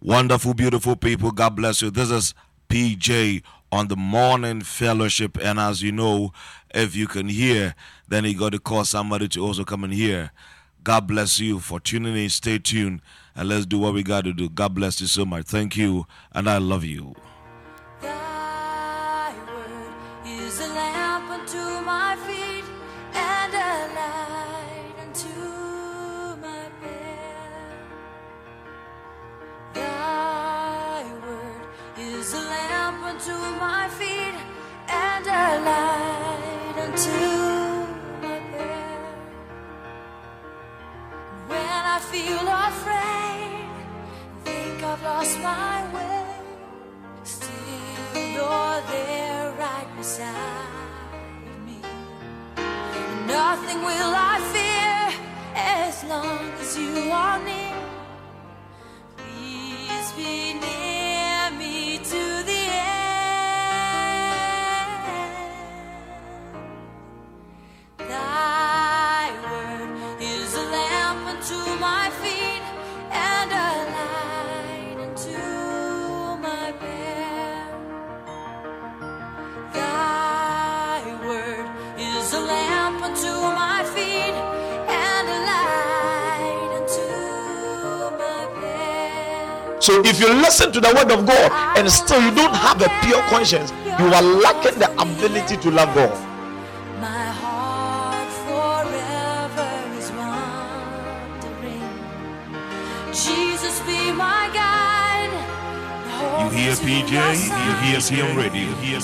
Wonderful, beautiful people. God bless you. This is PJ on the morning fellowship. And as you know, if you can hear, then you got to call somebody to also come and hear. God bless you for tuning in. Stay tuned and let's do what we got to do. God bless you so much. Thank you, and I love you. Lost my way, still you're there right beside me. Nothing will I fear as long as you are near. So if you listen to the word of God and still you don't have a pure conscience, you are lacking the ability to love God. My heart forever is wandering. Jesus be my guide. You hear PJ? You hear CM Radio. You hear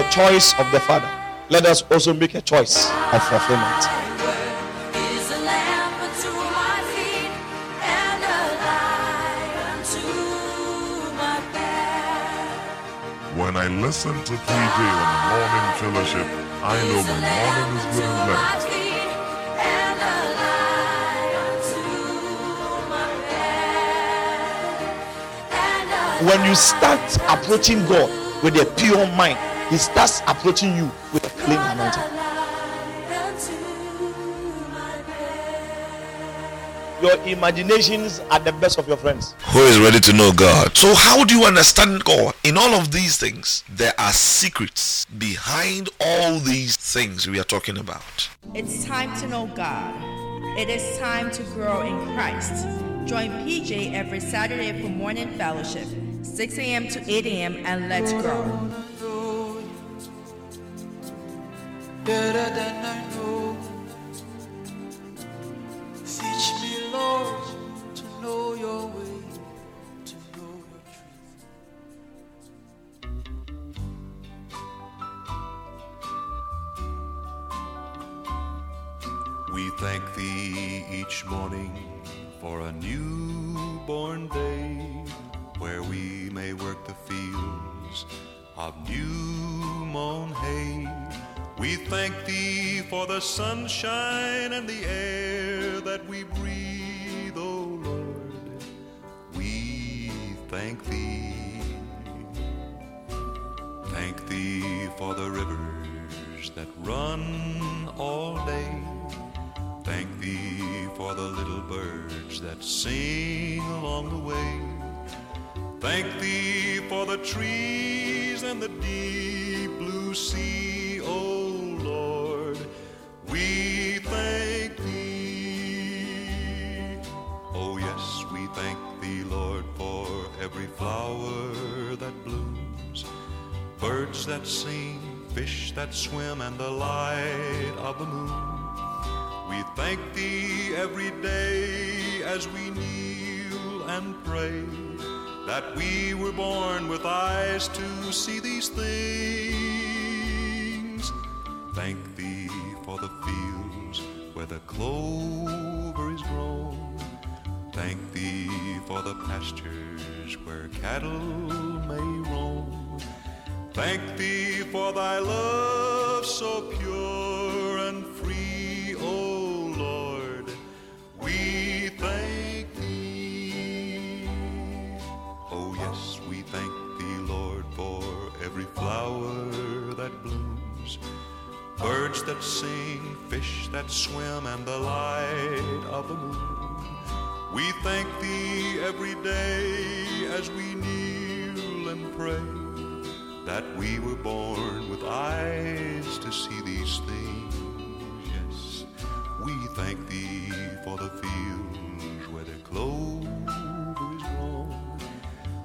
the choice of the Father. Let us also make a choice of fulfillment. Thy word is a lamp unto my feet and a light unto my path. When I listen to PJ on the morning fellowship, I know my morning is good and blessed. When you start approaching God with a pure mind, He starts approaching you with a clean anointing. Your imaginations are the best of your friends. Who is ready to know God? So, how do you understand God? In all of these things, there are secrets behind all these things we are talking about. It's time to know God. It is time to grow in Christ. Join PJ every Saturday for morning fellowship, 6 a.m. to 8 a.m., and let's grow. Better than I know. Teach me, Lord, to know your way, to know your truth. We thank thee each morning for a newborn day where we may work the fields of new mown hay. We thank thee for the sunshine and the air that we breathe, O Lord. We thank thee. Thank thee for the rivers that run all day. Thank thee for the little birds that sing along the way. Thank thee for the trees and the deep blue sea, that swim, and the light of the moon. We thank thee every day as we kneel and pray that we were born with eyes to see these things. Thank thee for the fields where the clover is grown. Thank thee for the pastures where cattle may roam. Thank thee for thy love so pure and free, O Lord. We thank thee. Oh, yes, we thank thee, Lord, for every flower that blooms, birds that sing, fish that swim, and the light of the moon. We thank thee every day as we kneel and pray that we were born with eyes to see these things. Yes, we thank thee for the fields where the clover is grown.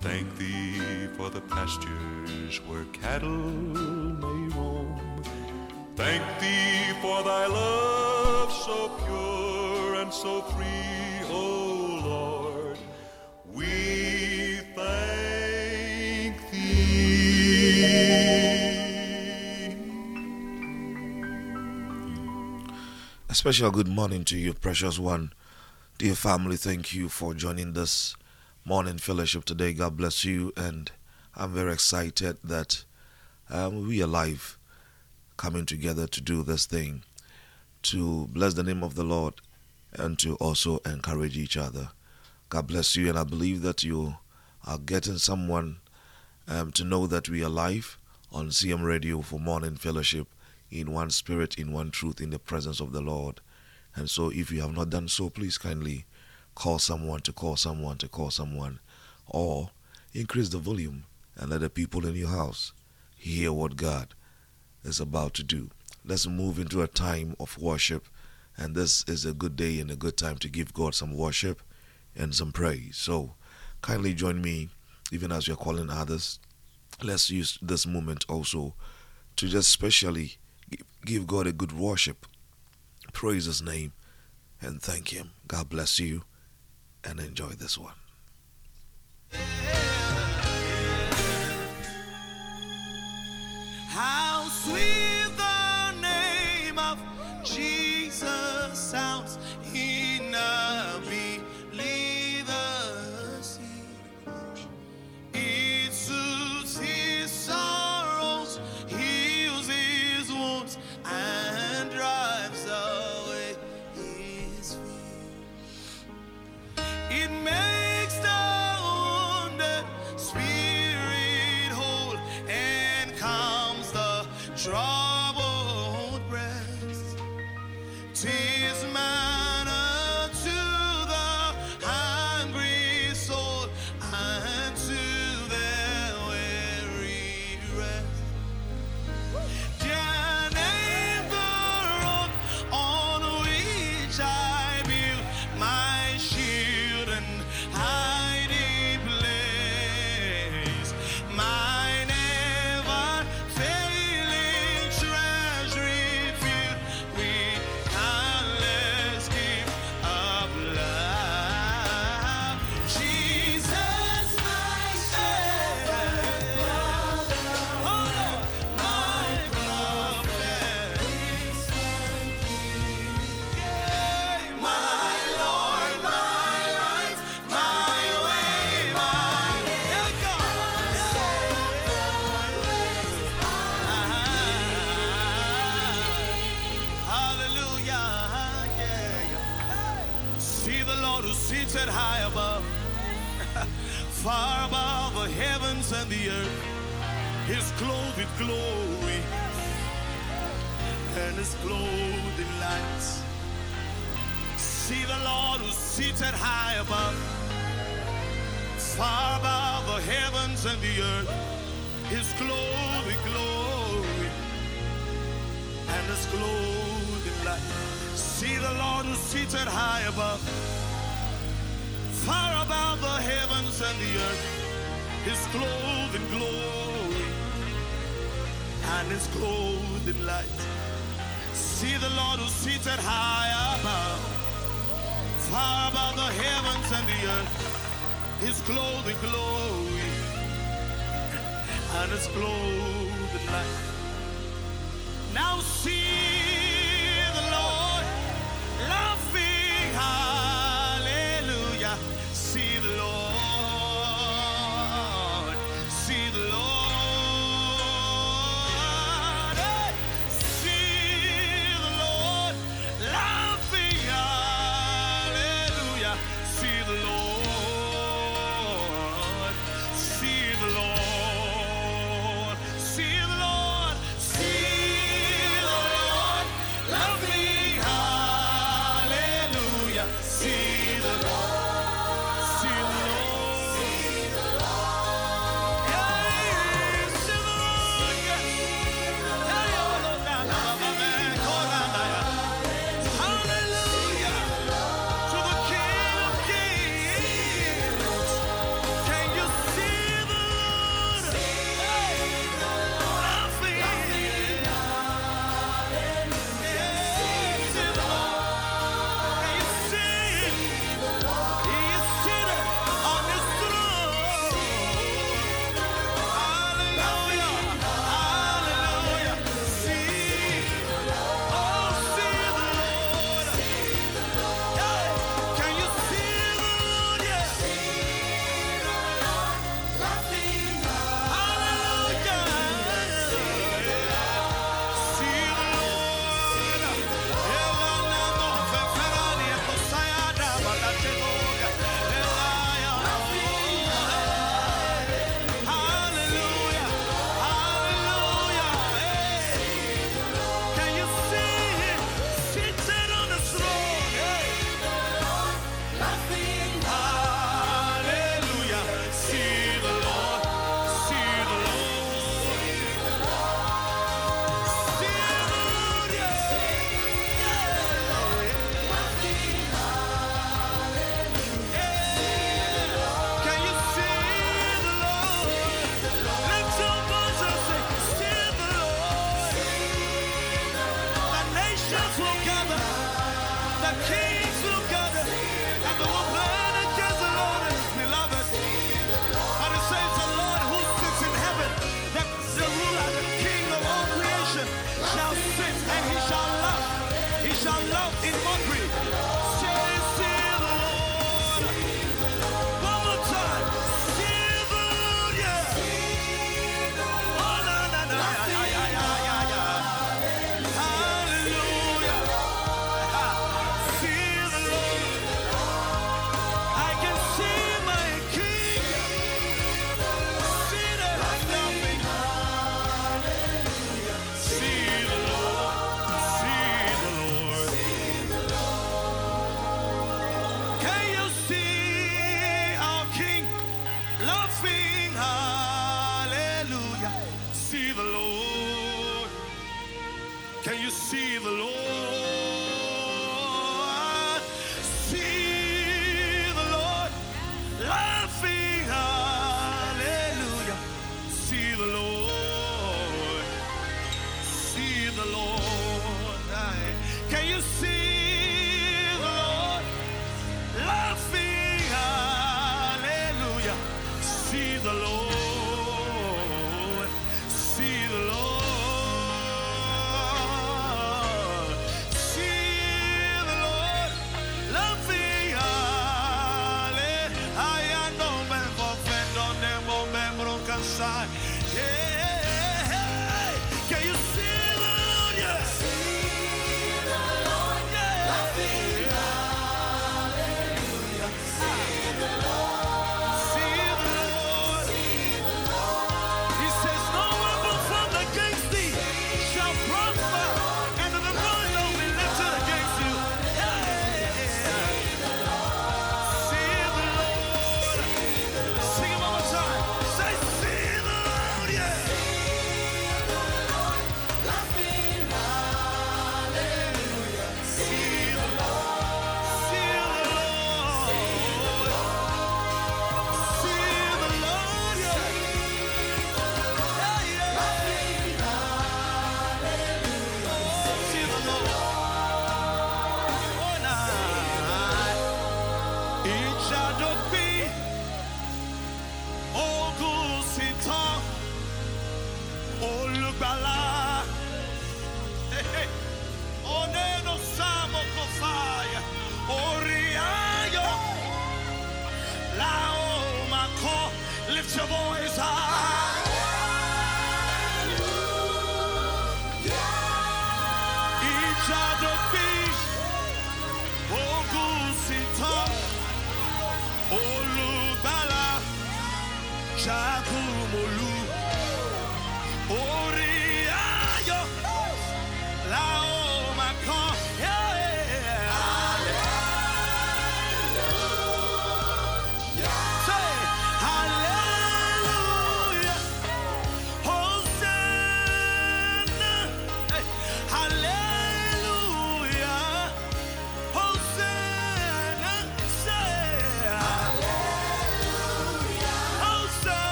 Thank thee for the pastures where cattle may roam. Thank thee for thy love so pure and so free, O Lord. We A special good morning to you, precious one. Dear family, thank you for joining this morning fellowship today. God bless you. And I'm very excited that um, we are live coming together to do this thing, to bless the name of the Lord and to also encourage each other. God bless you. And I believe that you are getting someone um, to know that we are live on CM Radio for morning fellowship in one spirit, in one truth, in the presence of the Lord. And so, if you have not done so, please kindly call someone to call someone to call someone, or increase the volume and let the people in your house hear what God is about to do. Let's move into a time of worship, and this is a good day and a good time to give God some worship and some praise. So, kindly join me, even as you're calling others. Let's use this moment also to just specially give God a good worship, praise His name, and thank Him. God bless you, and enjoy this one. How sweet the glory and is clothed in light. See the Lord who sits at high above, far above the heavens and the earth. His with glory and is clothed in light. See the Lord who sits at high above, far above the heavens and the earth. His clothed in glory and is clothed in light. See the Lord who sits at high above, far above the heavens and the earth. His clothing glory and His clothing light.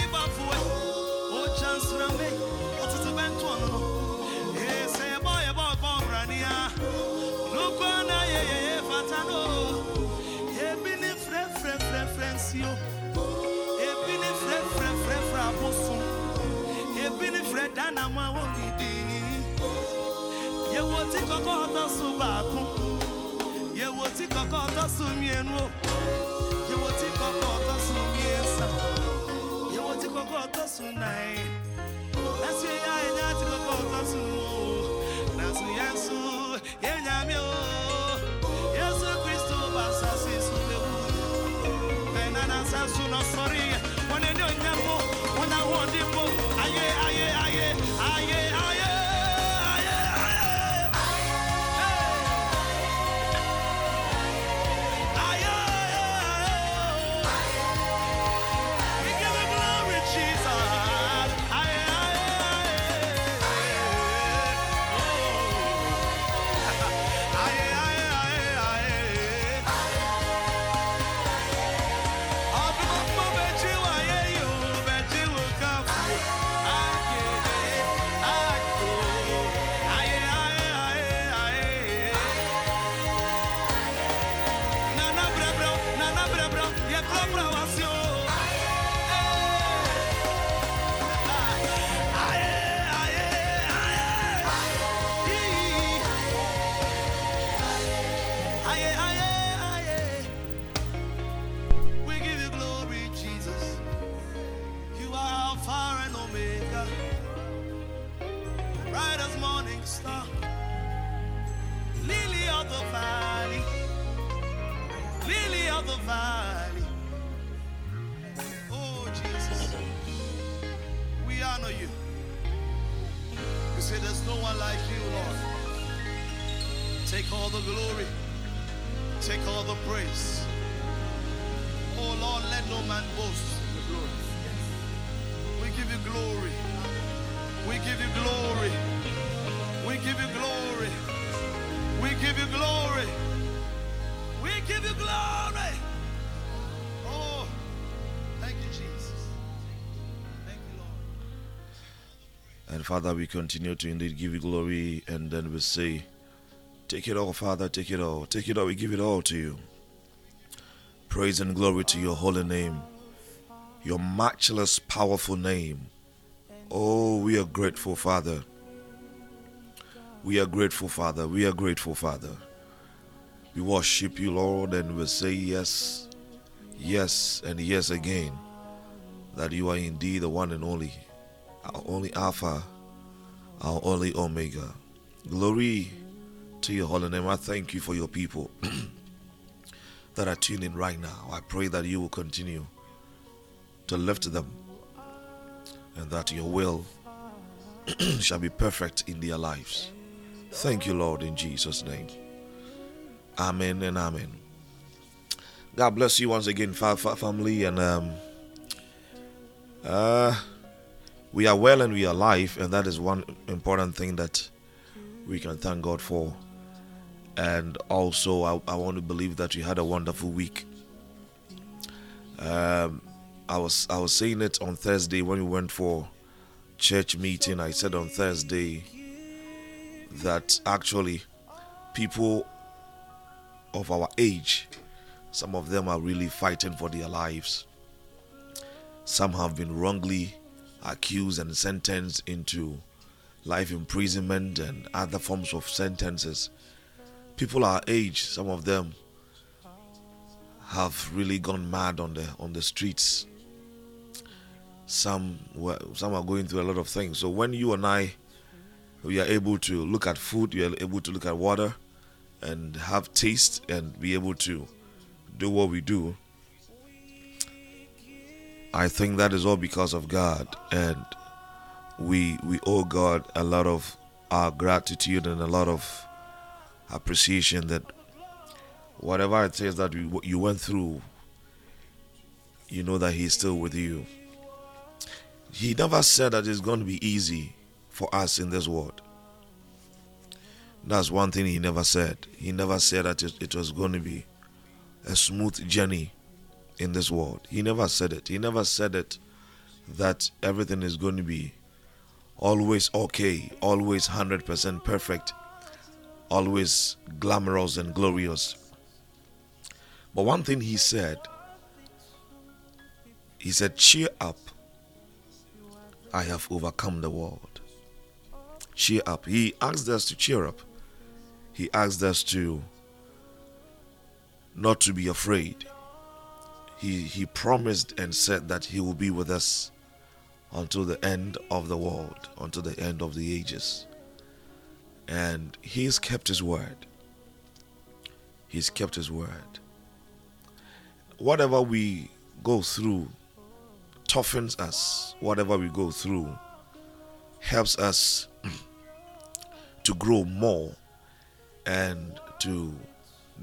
Di bá fún ẹ. Ó chansra mi. Ó ti ti bẹ́ẹ̀ tó ọ̀nà nù. Èsè ẹ̀bọ̀ ẹ̀bọ̀ ọ̀gbọ̀n ọ̀gbọ̀n ni a. Lókọ́ náà yẹ yẹ yẹ fata nù. Ebi ni frɛ frɛ frɛ frɛ nsuo. Ebi ni frɛ frɛ frɛ frɛ abosom. Ebi ni frɛ danam a wɔdidi. Yɛwɔ ti kɔkɔ ɔtɔ so. Yɛwɔ ti kɔkɔ ɔtɔ so mmienu o. Yɛwɔ ti kɔkɔ ɔtɔ so mmiɛnsa. Yɛwɔ ti kɔkɔ ɔtɔ so nan. Nanso yɛ a yɛnya ti kɔkɔ ɔtɔ so o. Yesu Kristo ba asase so bɛwu. Bɛna na asase no sɔre yɛ. Wɔn ani onya mo, wɔn ahoɔden mo. No in the glory. We give you glory. We give you glory. We give you glory. We give you glory. We give you glory. Oh, thank you, Jesus. Thank you, Lord. And Father, we continue to indeed give you glory, and then we say, Take it all, Father, take it all. Take it all, we give it all to you. Praise and glory to your holy name, your matchless, powerful name. Oh, we are grateful, Father. We are grateful, Father. We are grateful, Father. We worship you, Lord, and we say yes, yes, and yes again, that you are indeed the one and only, our only Alpha, our only Omega. Glory to your holy name. I thank you for your people that are tuning right now. I pray that you will continue to lift them and that your will shall be perfect in their lives. Thank you, Lord, in Jesus' name. Amen and amen. God bless you once again, fa- fa- family, and um, uh, we are well and we are alive, and that is one important thing that we can thank God for. And also, I, I want to believe that you had a wonderful week. Um, I was I was saying it on Thursday when we went for church meeting. I said on Thursday that actually people of our age, some of them are really fighting for their lives. Some have been wrongly accused and sentenced into life imprisonment and other forms of sentences. People our age, some of them have really gone mad on the on the streets. Some were, some are going through a lot of things. So when you and I we are able to look at food, we are able to look at water and have taste and be able to do what we do. I think that is all because of God and we we owe God a lot of our gratitude and a lot of appreciation that whatever it is that you, you went through, you know that He's still with you. He never said that it's going to be easy for us in this world. That's one thing He never said. He never said that it, it was going to be a smooth journey in this world. He never said it. He never said it that everything is going to be always okay, always 100% perfect, always glamorous and glorious. But one thing he said, he said, Cheer up. I have overcome the world. Cheer up. He asked us to cheer up. He asked us to not to be afraid. He, he promised and said that he will be with us until the end of the world, until the end of the ages. And he's kept his word. He's kept his word. Whatever we go through toughens us. Whatever we go through helps us to grow more and to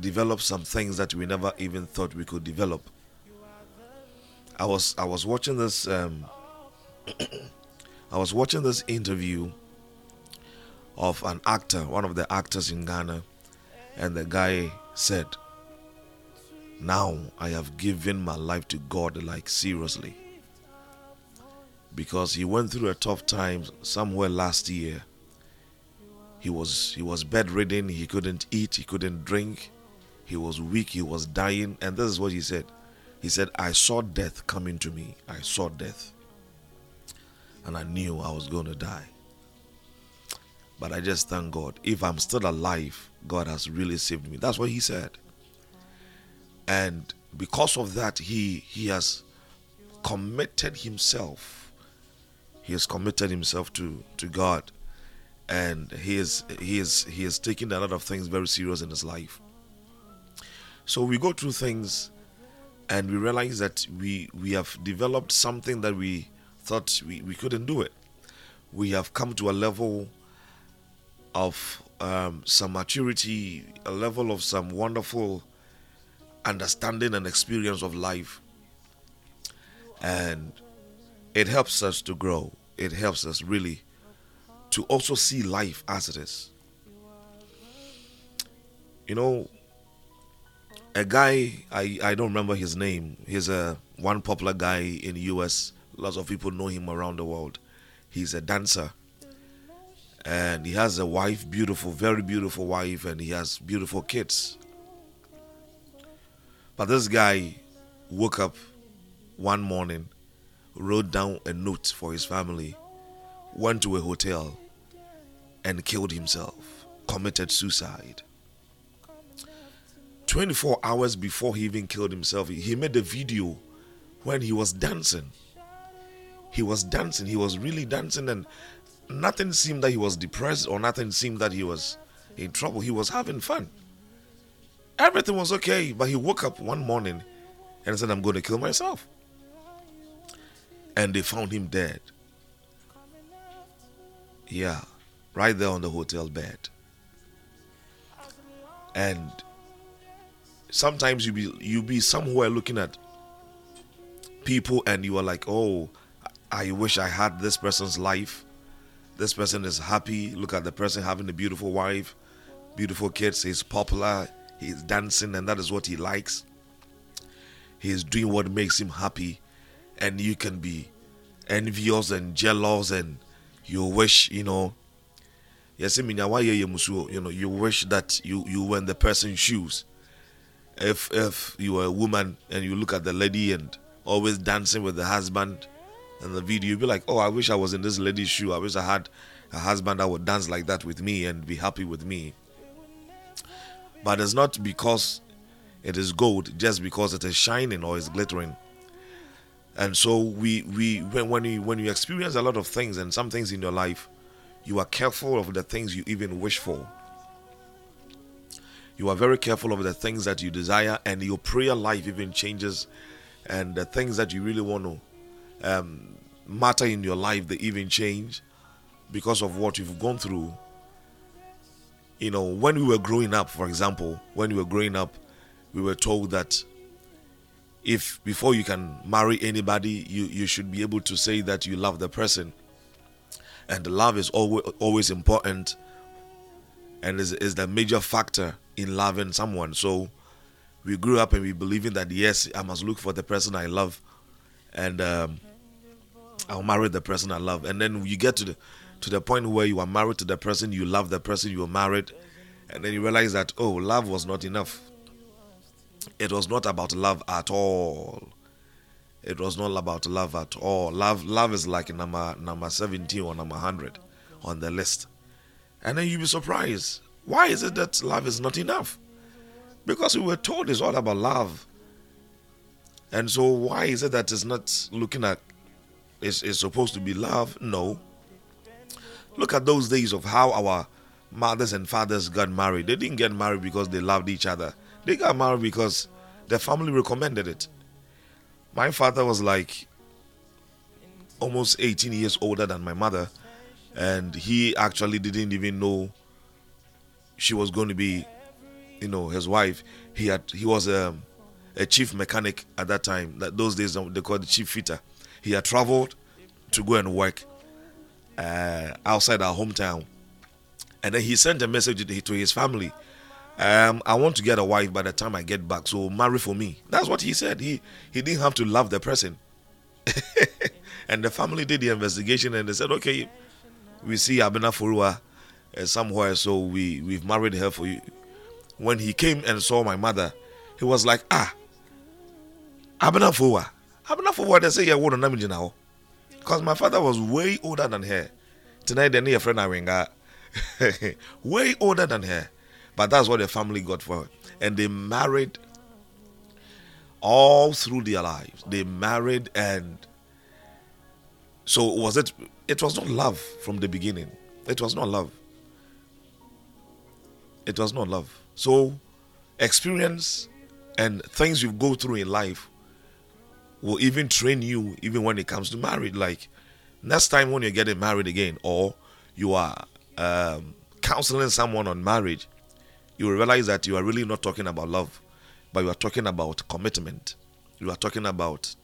develop some things that we never even thought we could develop. I was I was watching this um, I was watching this interview of an actor, one of the actors in Ghana, and the guy said, Now I have given my life to God, like seriously. Because he went through a tough time somewhere last year. He was he was bedridden, he couldn't eat, he couldn't drink, he was weak, he was dying, and this is what he said. He said, I saw death coming to me. I saw death and I knew I was going to die. But I just thank God. If I'm still alive, God has really saved me. That's what he said. And because of that, he he has committed himself. He has committed himself to to God, and he is he is he is taking a lot of things very serious in his life. So we go through things, and we realize that we we have developed something that we thought we, we couldn't do it. We have come to a level of um, some maturity, a level of some wonderful understanding and experience of life. And it helps us to grow. It helps us really to also see life as it is. You know, a guy I, I don't remember his name. He's a one popular guy in the US Lots of people know him around the world. He's a dancer. And he has a wife, beautiful, very beautiful wife, and he has beautiful kids. But this guy woke up one morning, wrote down a note for his family, went to a hotel, and killed himself, committed suicide. 24 hours before he even killed himself, he made a video when he was dancing he was dancing. He was really dancing, and nothing seemed that he was depressed or nothing seemed that he was in trouble. He was having fun. Everything was okay, but he woke up one morning and said, I'm going to kill myself. And they found him dead. Yeah, right there on the hotel bed. And sometimes you be you be somewhere looking at people and you are like, oh, I wish I had this person's life. This person is happy. Look at the person having a beautiful wife, beautiful kids. He's popular. He's dancing, and that is what he likes. He's doing what makes him happy, and you can be envious and jealous, and you wish, you know. Yes, you know, you wish that you you were in the person's shoes. If if you were a woman and you look at the lady and always dancing with the husband in the video, you'll be like, oh, I wish I was in this lady's shoe. I wish I had a husband that would dance like that with me and be happy with me. But it's not because it is gold, just because it is shining or is glittering. And so we we when when you when you experience a lot of things and some things in your life, you are careful of the things you even wish for. You are very careful of the things that you desire, and your prayer life even changes and the things that you really want to um, matter in your life they even change because of what you've gone through you know when we were growing up for example when we were growing up we were told that if before you can marry anybody you you should be able to say that you love the person and love is always always important and is, is the major factor in loving someone so we grew up and we believing that yes, I must look for the person I love, and um, I'll marry the person I love. And then you get to the to the point where you are married to the person you love, the person you are married, and then you realize that oh, love was not enough. It was not about love at all. It was not about love at all. Love, love is like number number seventeen or number hundred on the list, and then you be surprised. Why is it that love is not enough? Because we were told it's all about love. And so why is it that it's not looking at it's, it's supposed to be love? No. Look at those days of how our mothers and fathers got married. They didn't get married because they loved each other. They got married because their family recommended it. My father was like almost 18 years older than my mother, and he actually didn't even know she was going to be you know his wife. He had he was a, um, a chief mechanic at that time. That those days they called the chief fitter. He had traveled to go and work uh, outside our hometown. And then he sent a message to his family um, I want to get a wife by the time I get back, so marry for me. That's what he said. He he didn't have to love the person. and the family did the investigation and they said, okay, we see Abena Furua uh, somewhere, so we we've married her for you when he came and saw my mother, he was like, ah, Abena Fowa. Abena Fowa, they say, yeah, what a now. Because my father was way older than her. Tonight, they need a friend, I way older than her. But that's what the family got for her. And they married all through their lives. They married and so was it it was not love from the beginning. It was not love. It was not love. So, experience and things you go through in life will even train you, even when it comes to marriage. Like, next time when you're getting married again, or you are um, counseling someone on marriage, you realize that you are really not talking about love, but you are talking about commitment. You are talking about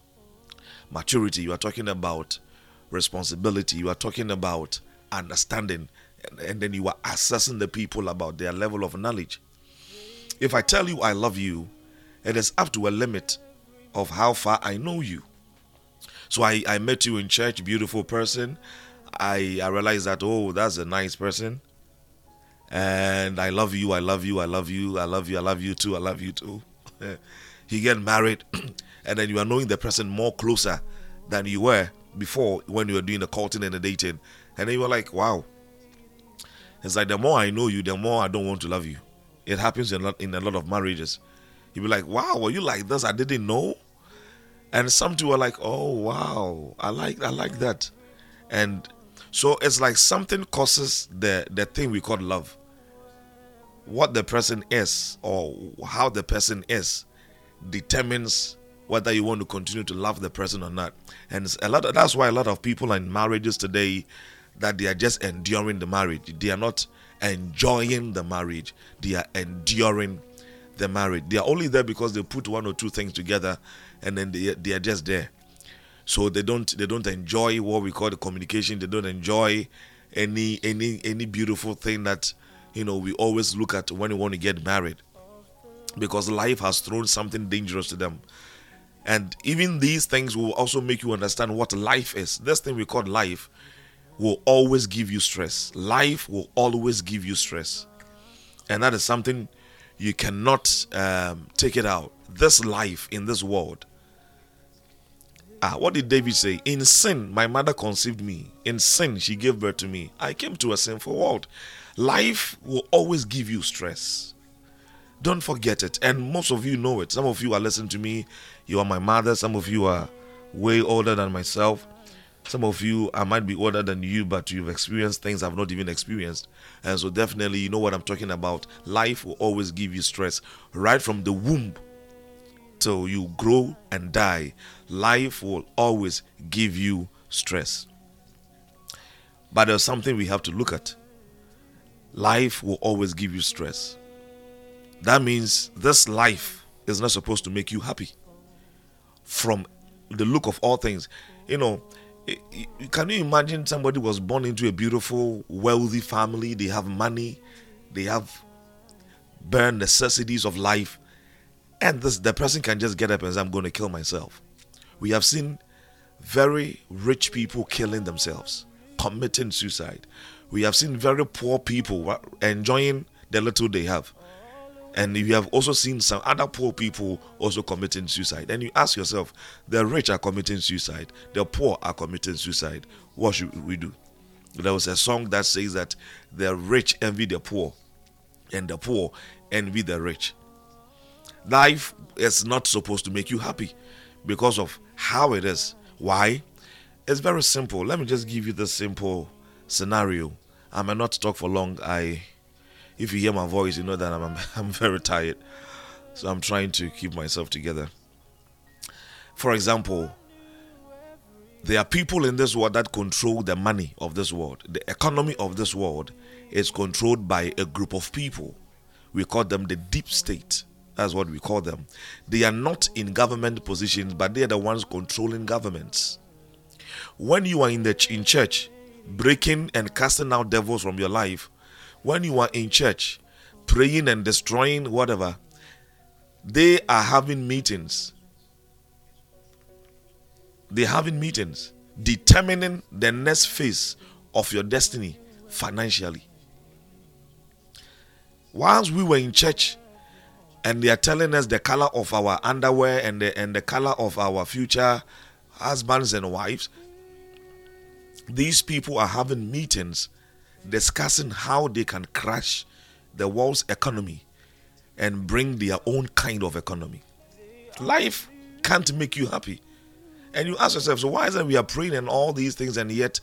maturity. You are talking about responsibility. You are talking about understanding. And, and then you are assessing the people about their level of knowledge. If I tell you I love you, it is up to a limit of how far I know you. So I, I met you in church, beautiful person. I, I realized that, oh, that's a nice person. And I love you, I love you, I love you, I love you, I love you too, I love you too. you get married, and then you are knowing the person more closer than you were before when you were doing the courting and the dating. And then you were like, wow. It's like the more I know you, the more I don't want to love you. It happens in a lot, in a lot of marriages. You'll be like, wow, were you like this? I didn't know. And some two are like, oh wow, I like I like that. And so it's like something causes the the thing we call love. What the person is or how the person is determines whether you want to continue to love the person or not. And a lot of, that's why a lot of people in marriages today that they are just enduring the marriage. They are not enjoying the marriage. They are enduring the marriage. They are only there because they put one or two things together and then they, they are just there. So they don't they don't enjoy what we call the communication. They don't enjoy any any any beautiful thing that you know we always look at when we want to get married because life has thrown something dangerous to them and even these things will also make you understand what life is this thing we call life will always give you stress life will always give you stress and that is something you cannot um, take it out this life in this world Ah, what did David say? In sin, my mother conceived me. In sin, she gave birth to me. I came to a sinful world. Life will always give you stress. Don't forget it. And most of you know it. Some of you are listening to me. You are my mother. Some of you are way older than myself. Some of you, I might be older than you, but you've experienced things I've not even experienced. And so, definitely, you know what I'm talking about. Life will always give you stress right from the womb till you grow and die, life will always give you stress. But there's something we have to look at. Life will always give you stress. That means this life is not supposed to make you happy. From the look of all things, you know, can you imagine somebody was born into a beautiful, wealthy family? They have money, they have bare necessities of life, and this the person can just get up and say i'm going to kill myself we have seen very rich people killing themselves committing suicide we have seen very poor people enjoying the little they have and you have also seen some other poor people also committing suicide and you ask yourself the rich are committing suicide the poor are committing suicide what should we do there was a song that says that the rich envy the poor and the poor envy the rich Life is not supposed to make you happy because of how it is. Why? It's very simple. Let me just give you the simple scenario. I may not talk for long. I, if you hear my voice, you know that I'm I'm very tired, so I'm trying to keep myself together. For example, there are people in this world that control the money of this world. The economy of this world is controlled by a group of people. We call them the deep state. That's what we call them. They are not in government positions, but they are the ones controlling governments. When you are in the in church, breaking and casting out devils from your life, when you are in church, praying and destroying whatever, they are having meetings. They're having meetings determining the next phase of your destiny financially. Once we were in church, and they are telling us the color of our underwear and the, and the color of our future husbands and wives. These people are having meetings discussing how they can crash the world's economy and bring their own kind of economy. Life can't make you happy. And you ask yourself, so why is it we are praying and all these things, and yet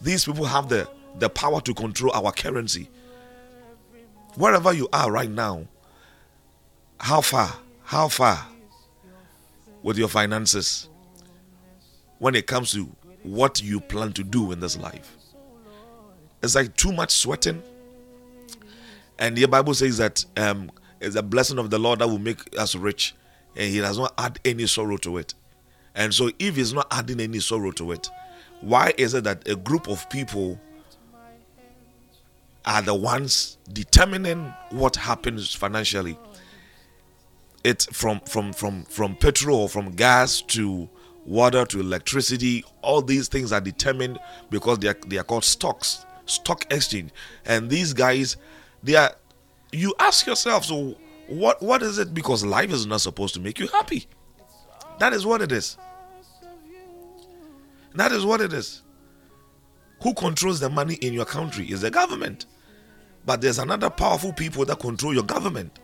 these people have the, the power to control our currency? Wherever you are right now, how far? How far with your finances when it comes to what you plan to do in this life? It's like too much sweating. And the Bible says that um, it's a blessing of the Lord that will make us rich, and He does not add any sorrow to it. And so, if He's not adding any sorrow to it, why is it that a group of people are the ones determining what happens financially? it from from from from petrol from gas to water to electricity all these things are determined because they are they are called stocks stock exchange. And these guys they are you ask yourself so what what is it? Because life is not supposed to make you happy. That is what it is. That is what it is. Who controls the money in your country is the government. But there's another powerful people that control your government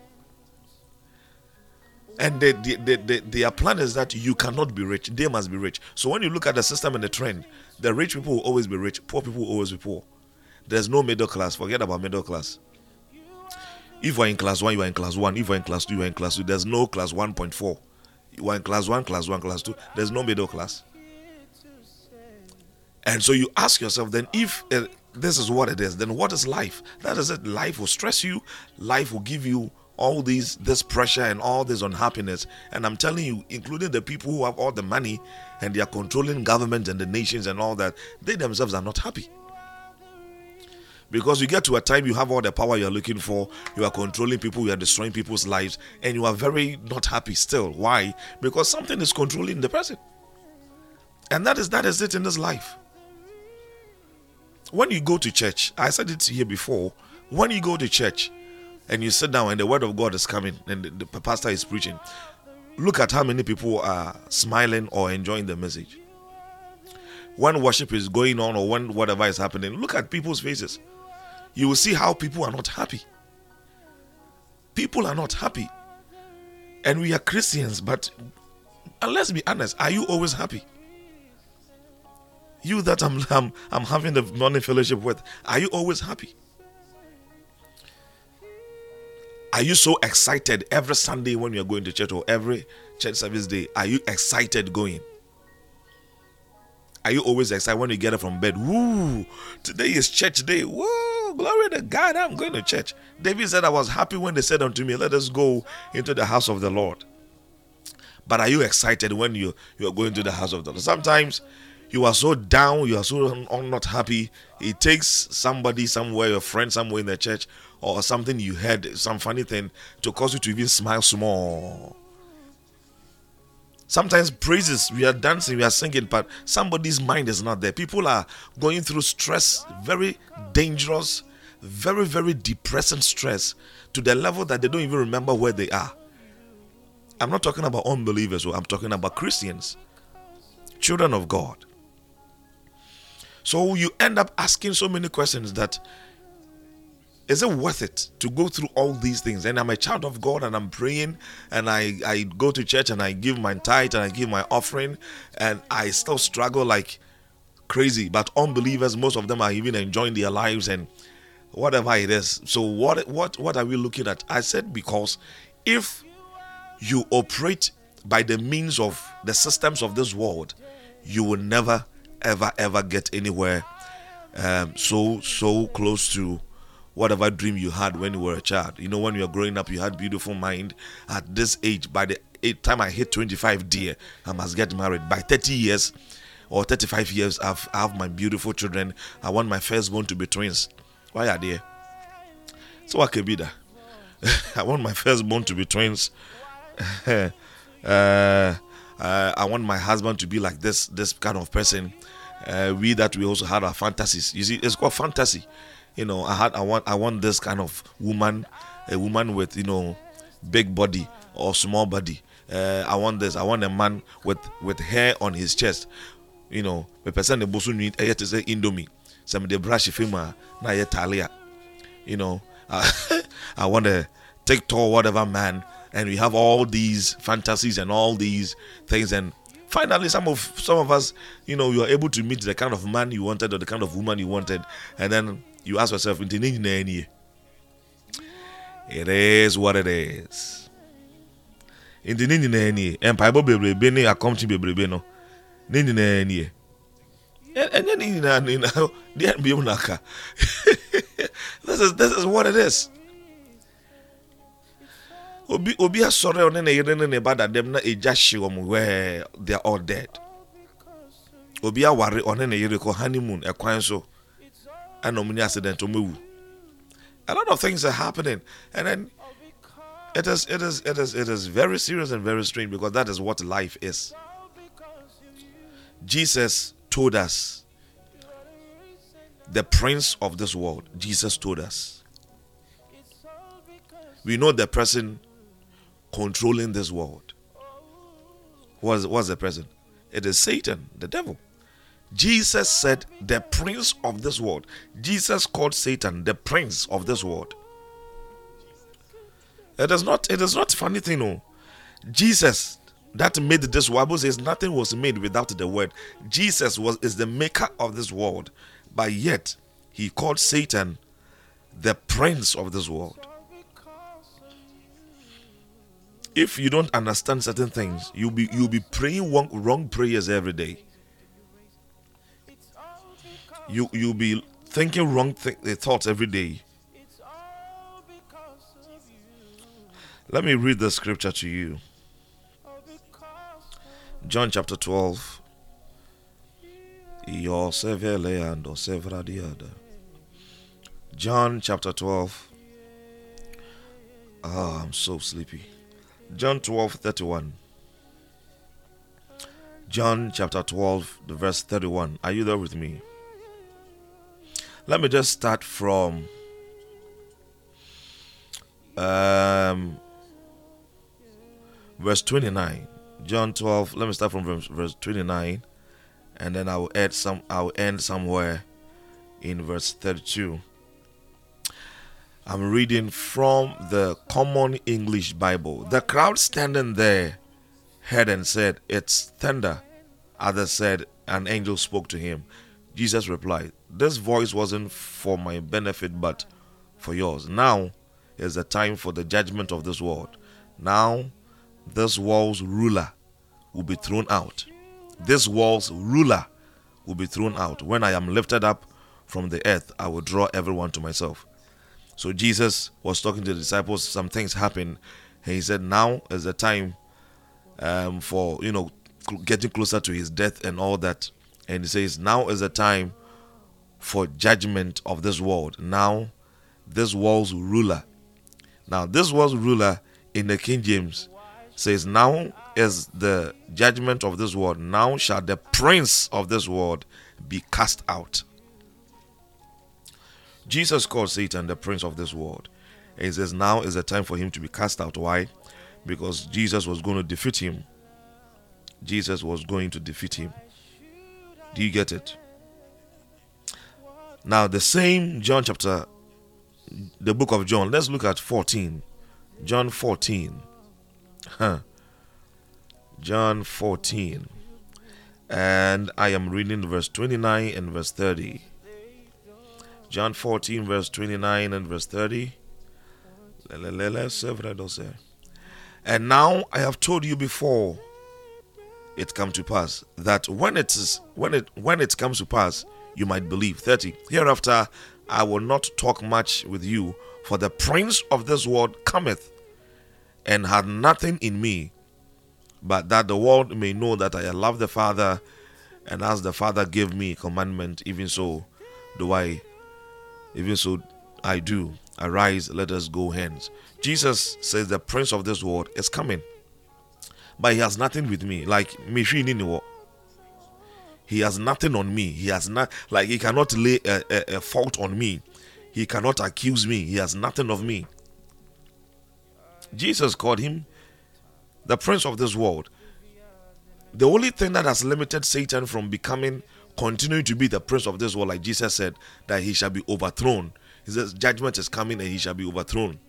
and they, they, they, their plan is that you cannot be rich. They must be rich. So when you look at the system and the trend the rich people will always be rich. Poor people will always be poor. There's no middle class. Forget about middle class. If you are in class 1 you are in class 1 if you are in class 2 you are in class 2 there's no class 1.4 you are in class 1 class 1 class 2 there's no middle class. And so you ask yourself, then if uh, this is what it is, then what is life? That is it. Life will stress you. Life will give you all these this pressure and all this unhappiness. And I'm telling you, including the people who have all the money and they are controlling government and the nations and all that, they themselves are not happy. Because you get to a time you have all the power you're looking for, you are controlling people, you are destroying people's lives, and you are very not happy still. Why? Because something is controlling the person. And that is that is it in this life. When you go to church, I said it here before, when you go to church and you sit down and the word of God is coming and the, the pastor is preaching, look at how many people are smiling or enjoying the message. When worship is going on or when whatever is happening, look at people's faces. You will see how people are not happy. People are not happy. And we are Christians, but and let's be honest, are you always happy? You that I'm, I'm, I'm having the morning fellowship with, are you always happy? Are you so excited every Sunday when you're going to church or every church service day? Are you excited going? Are you always excited when you get up from bed? Woo! Today is church day. Woo! Glory to God, I'm going to church. David said, I was happy when they said unto me, Let us go into the house of the Lord. But are you excited when you, you are going to the house of the Lord? Sometimes you are so down, you are so not happy. It takes somebody somewhere, your friend somewhere in the church, or something you heard, some funny thing, to cause you to even smile small. Sometimes praises, we are dancing, we are singing, but somebody's mind is not there. People are going through stress, very dangerous, very, very depressing stress to the level that they don't even remember where they are. I'm not talking about unbelievers, I'm talking about Christians, children of God. So you end up asking so many questions that is it worth it to go through all these things? And I'm a child of God and I'm praying and I, I go to church and I give my tithe and I give my offering and I still struggle like crazy. But unbelievers, most of them are even enjoying their lives and whatever it is. So what what what are we looking at? I said because if you operate by the means of the systems of this world, you will never ever ever get anywhere um, so so close to whatever dream you had when you were a child. You know, when you were growing up, you had beautiful mind. At this age, by the time I hit 25, dear, I must get married. By 30 years or 35 years, I've, I have my beautiful children. I want my firstborn to be twins. Why are they? So what could be that? I want my firstborn to be twins. uh, uh, I want my husband to be like this, this kind of person. Uh, we that we also had our fantasies. You see, it's called fantasy you know, I had I want I want this kind of woman, a woman with you know, big body or small body. Uh, I want this. I want a man with with hair on his chest. You know, the person the bosu need eh, to say indomie. Some the brush fima na ye talia. You know, I want a TikTok whatever man, and we have all these fantasies and all these things and finally some of some of us you know you are able to meet the kind of man you wanted or the kind of woman you wanted and then you ask yourself, it is what it is. Nti ne nyinaa nie mpaebɔ bebrebe ne akɔmkye bebrebe no ne nyinaa nie ɛnyɛ ne nyinaa ne nyinaa deɛ mbiem naka this is this is what it is. Obi obi asɔre ɔne ne yere ne ne ba dadam na egya hye wɔn where they are all dead. Obi aware ɔne ne yere kɔ honeymoon ɛkwan so and omni accident A lot of things are happening, and then it is it is it is it is very serious and very strange because that is what life is. Jesus told us the prince of this world. Jesus told us. We know the person controlling this world. What's, was the person? It is Satan, the devil. Jesus said, the prince of this world. Jesus called Satan the prince of this world. It is not, it is not funny thing, no. Jesus that made this world. Says nothing was made without the word. Jesus was is the maker of this world, but yet he called Satan the prince of this world. If you don't understand certain things, you'll be you'll be praying wrong, wrong prayers every day. You you'll be thinking wrong th- thoughts every day. Let me read the scripture to you. John chapter 12. John chapter 12. Ah, I'm so sleepy. John 12 31. John chapter 12, the verse 31. Are you there with me? Let me just start from um, verse 29. John 12. Let me start from verse, verse 29 and then I will add some I will end somewhere in verse 32. I'm reading from the Common English Bible. The crowd standing there heard and said, It's thunder. Others said, An angel spoke to him. Jesus replied, This voice wasn't for my benefit, but for yours. Now is the time for the judgment of this world. Now, this world's ruler will be thrown out. This world's ruler will be thrown out. When I am lifted up from the earth, I will draw everyone to myself. So Jesus was talking to the disciples. Some things happened. And he said, Now is the time um, for, you know, getting closer to his death and all that. And he says, Now is the time for judgment of this world. Now, this world's ruler. Now, this world's ruler in the King James says, Now is the judgment of this world. Now shall the prince of this world be cast out. Jesus called Satan the prince of this world. And he says, Now is the time for him to be cast out. Why? Because Jesus was going to defeat him. Jesus was going to defeat him. Do you get it? Now, the same John chapter, the book of John, let's look at 14. John 14. Huh. John 14. And I am reading verse 29 and verse 30. John 14, verse 29 and verse 30. And now I have told you before it come to pass that when it is when it when it comes to pass you might believe. 30 hereafter i will not talk much with you for the prince of this world cometh and had nothing in me but that the world may know that i love the father and as the father gave me commandment even so do i even so i do. Arise let us go hence. Jesus says the prince of this world is coming but he has nothing with me. Like me, he has nothing on me. He has not like he cannot lay a, a, a fault on me. He cannot accuse me. He has nothing of me. Jesus called him the prince of this world. The only thing that has limited Satan from becoming, continuing to be the prince of this world, like Jesus said, that he shall be overthrown. He says, Judgment is coming and he shall be overthrown,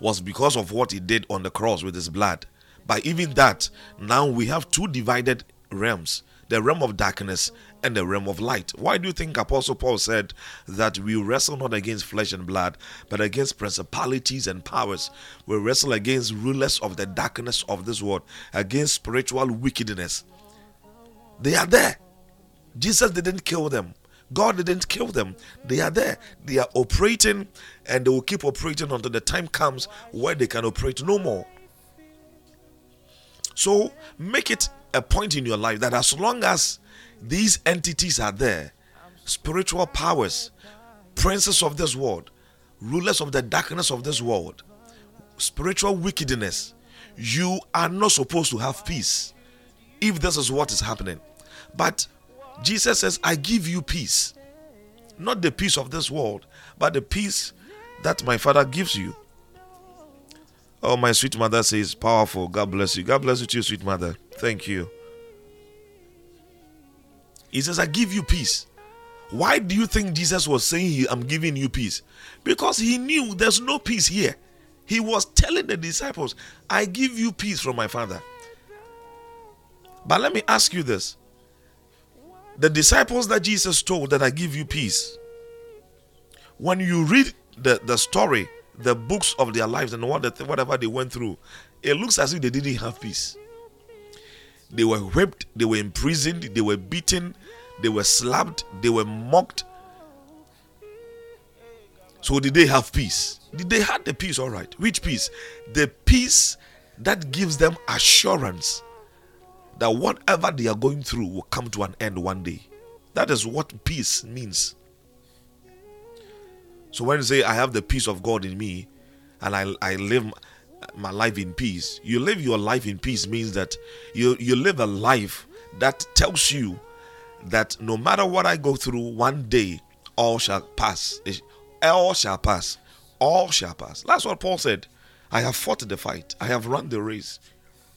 was because of what he did on the cross with his blood. By even that, now we have two divided realms the realm of darkness and the realm of light. Why do you think Apostle Paul said that we wrestle not against flesh and blood, but against principalities and powers? We wrestle against rulers of the darkness of this world, against spiritual wickedness. They are there. Jesus didn't kill them. God didn't kill them. They are there. They are operating and they will keep operating until the time comes where they can operate no more. So make it a point in your life that as long as these entities are there, spiritual powers, princes of this world, rulers of the darkness of this world, spiritual wickedness, you are not supposed to have peace if this is what is happening. But Jesus says, I give you peace. Not the peace of this world, but the peace that my Father gives you. Oh, my sweet mother says, powerful. God bless you. God bless you too, sweet mother. Thank you. He says, I give you peace. Why do you think Jesus was saying, I'm giving you peace? Because he knew there's no peace here. He was telling the disciples, I give you peace from my Father. But let me ask you this the disciples that Jesus told that I give you peace, when you read the, the story, the books of their lives and what whatever they went through, it looks as if they didn't have peace. They were whipped, they were imprisoned, they were beaten, they were slapped, they were mocked. So did they have peace? Did they had the peace all right? Which peace? The peace that gives them assurance that whatever they are going through will come to an end one day. That is what peace means. So when you say I have the peace of God in me and I, I live my life in peace, you live your life in peace means that you, you live a life that tells you that no matter what I go through, one day all shall pass. All shall pass. All shall pass. That's what Paul said. I have fought the fight. I have run the race.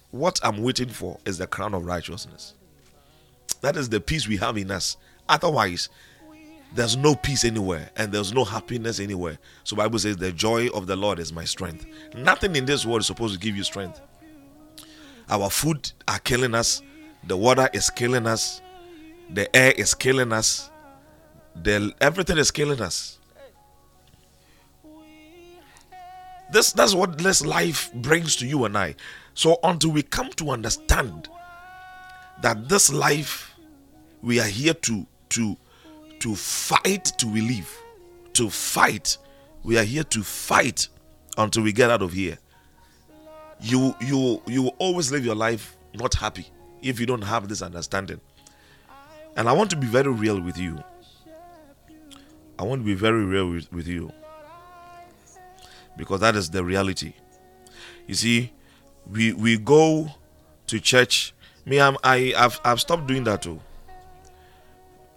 What I'm waiting for is the crown of righteousness. That is the peace we have in us. Otherwise, there's no peace anywhere and there's no happiness anywhere. So Bible says the joy of the Lord is my strength. Nothing in this world is supposed to give you strength. Our food are killing us. The water is killing us. The air is killing us. The, everything is killing us. This that's what this life brings to you and I. So until we come to understand that this life we are here to to to fight to live, to fight. We are here to fight until we get out of here. You you you will always live your life not happy if you don't have this understanding. And I want to be very real with you. I want to be very real with, with you. Because that is the reality. You see, we we go to church. Me, I'm, I I've I've stopped doing that too.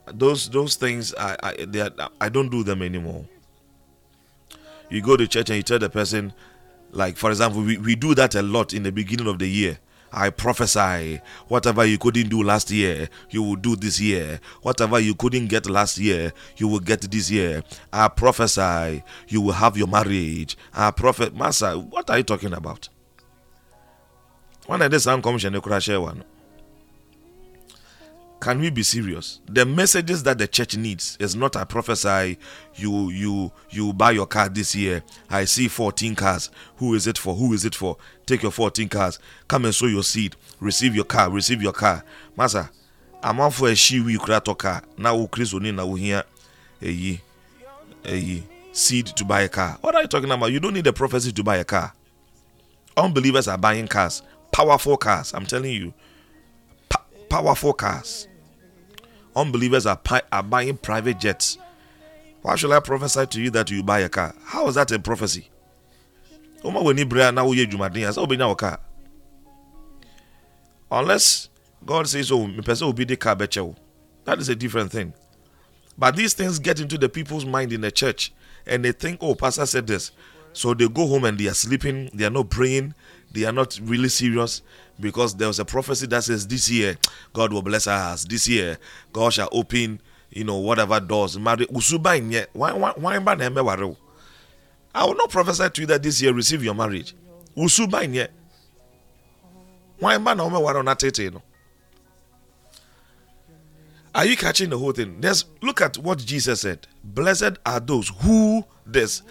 Those those things I I are, I don't do them anymore. You go to church and you tell the person, like for example, we, we do that a lot in the beginning of the year. I prophesy whatever you couldn't do last year, you will do this year. Whatever you couldn't get last year, you will get this year. I prophesy you will have your marriage. I prophet, Master, what are you talking about? When I did sound commission, you could share one. Can we be serious? The messages that the church needs is not I prophesy you you you buy your car this year. I see 14 cars. Who is it for? Who is it for? Take your 14 cars. Come and sow your seed. Receive your car. Receive your car. Master, I'm out for a she we a car. Now we Chris only now here a ye seed to buy a car. What are you talking about? You don't need a prophecy to buy a car. Unbelievers are buying cars, powerful cars. I'm telling you, powerful cars. Unbelievers are, pi- are buying private jets. Why should I prophesy to you that you buy a car? How is that a prophecy? Unless God says, "Oh, me person will be the car. That is a different thing. But these things get into the people's mind in the church, and they think, "Oh, pastor said this," so they go home and they are sleeping. They are not praying. They are not really serious because there was a prophecy that says this year God will bless us. This year God shall open, you know, whatever doors. Marry usuba inye. Why why why? I will not prophesy to you that this year receive your marriage. Usuba inye. Why na ware na tete no? Are you catching the whole thing? There's look at what Jesus said. Blessed are those who this.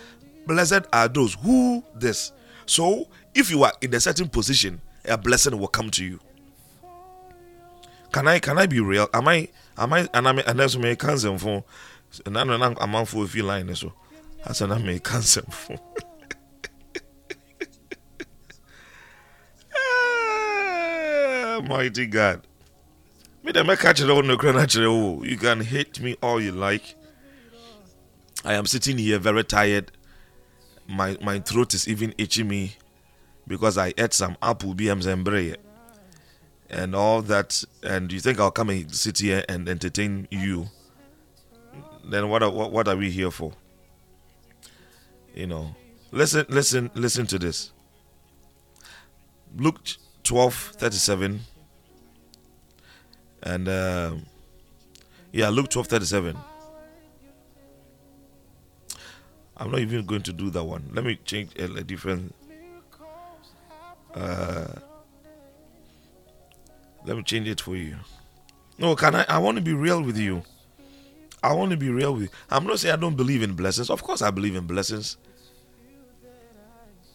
Blessed are those who this. So if you are in a certain position, a blessing will come to you. Can I can I be real? Am I am I and I'm and that's me cancel phone. And I know I'm on for if you line so. That's an I'm cancel phone. Mighty God. Me them catch it on the You can hate me all you like. I am sitting here very tired. My my throat is even itching me because I ate some apple BMs and and all that. And you think I'll come and sit here and entertain you? Then what are, what, what are we here for? You know, listen, listen, listen to this. Luke 12 37. And uh, yeah, Luke 12 37. I'm not even going to do that one. Let me change a, a different uh, let me change it for you. No, can I? I want to be real with you. I want to be real with you. I'm not saying I don't believe in blessings. Of course, I believe in blessings.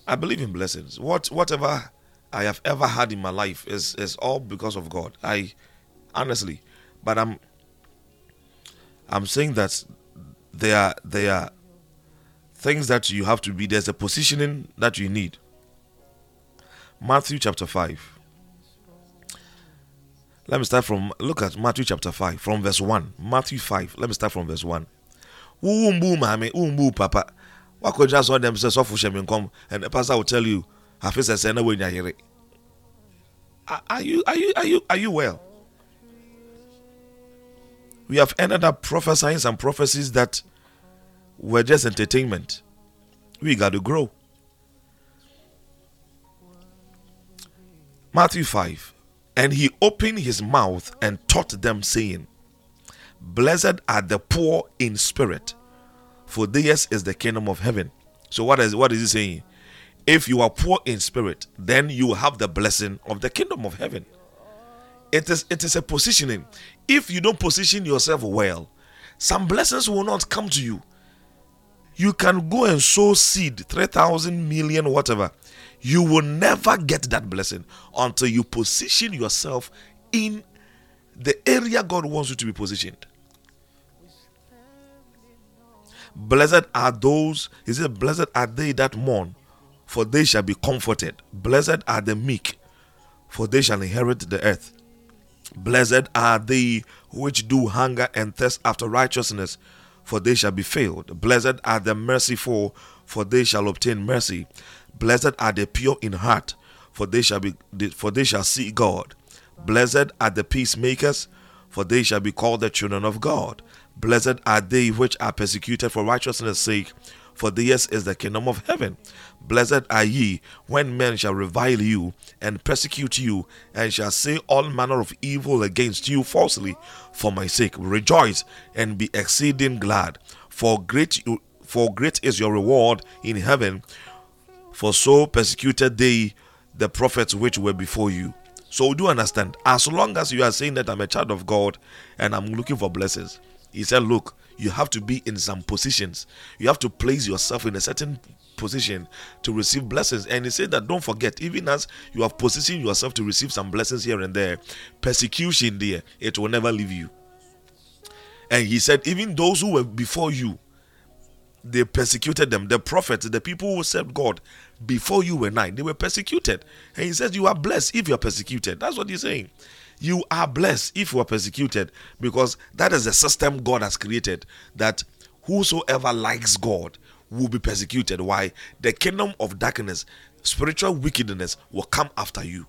I believe in blessings. What whatever I have ever had in my life is is all because of God. I honestly, but I'm I'm saying that there there are things that you have to be. There's a positioning that you need. Matthew chapter five. Let me start from look at Matthew chapter 5 from verse 1. Matthew 5. Let me start from verse 1. Wumbu mame, wumbu papa. Wako just on them says ofu shemin come and the pastor will tell you hafi says na when you Are you are you are you are you well? We have ended up prophesying some prophecies that were just entertainment. We got to grow. Matthew 5 and he opened his mouth and taught them, saying, Blessed are the poor in spirit, for theirs is the kingdom of heaven. So, what is, what is he saying? If you are poor in spirit, then you have the blessing of the kingdom of heaven. It is, it is a positioning. If you don't position yourself well, some blessings will not come to you. You can go and sow seed, 3,000 million, whatever you will never get that blessing until you position yourself in the area God wants you to be positioned. Blessed are those, he said, Blessed are they that mourn, for they shall be comforted. Blessed are the meek, for they shall inherit the earth. Blessed are they which do hunger and thirst after righteousness, for they shall be filled. Blessed are the merciful, for they shall obtain mercy. Blessed are the pure in heart, for they shall be for they shall see God. Blessed are the peacemakers, for they shall be called the children of God. Blessed are they which are persecuted for righteousness' sake, for theirs is the kingdom of heaven. Blessed are ye when men shall revile you and persecute you, and shall say all manner of evil against you falsely for my sake. Rejoice and be exceeding glad, for great for great is your reward in heaven for so persecuted they the prophets which were before you. So do understand, as long as you are saying that I'm a child of God and I'm looking for blessings, he said, Look, you have to be in some positions. You have to place yourself in a certain position to receive blessings. And he said that don't forget, even as you have positioned yourself to receive some blessings here and there, persecution there, it will never leave you. And he said, even those who were before you, they persecuted them. The prophets, the people who served God before you and I, they were persecuted. And he says, You are blessed if you are persecuted. That's what he's saying. You are blessed if you are persecuted because that is the system God has created that whosoever likes God will be persecuted. Why? The kingdom of darkness, spiritual wickedness will come after you.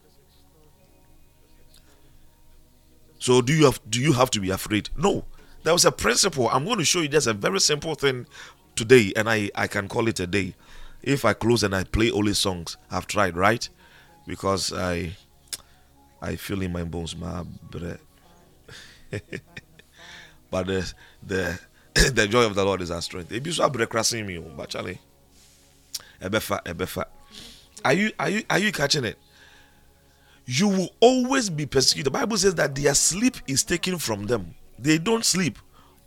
So do you have do you have to be afraid? No. There was a principle. I'm going to show you just a very simple thing today, and I, I can call it a day. If I close and I play only songs, I've tried, right? Because I I feel in my bones, my breath. but the the the joy of the Lord is our strength. If you saw crashing me, but ebefa ebefa. Are you are you are you catching it? You will always be persecuted. The Bible says that their sleep is taken from them. They don't sleep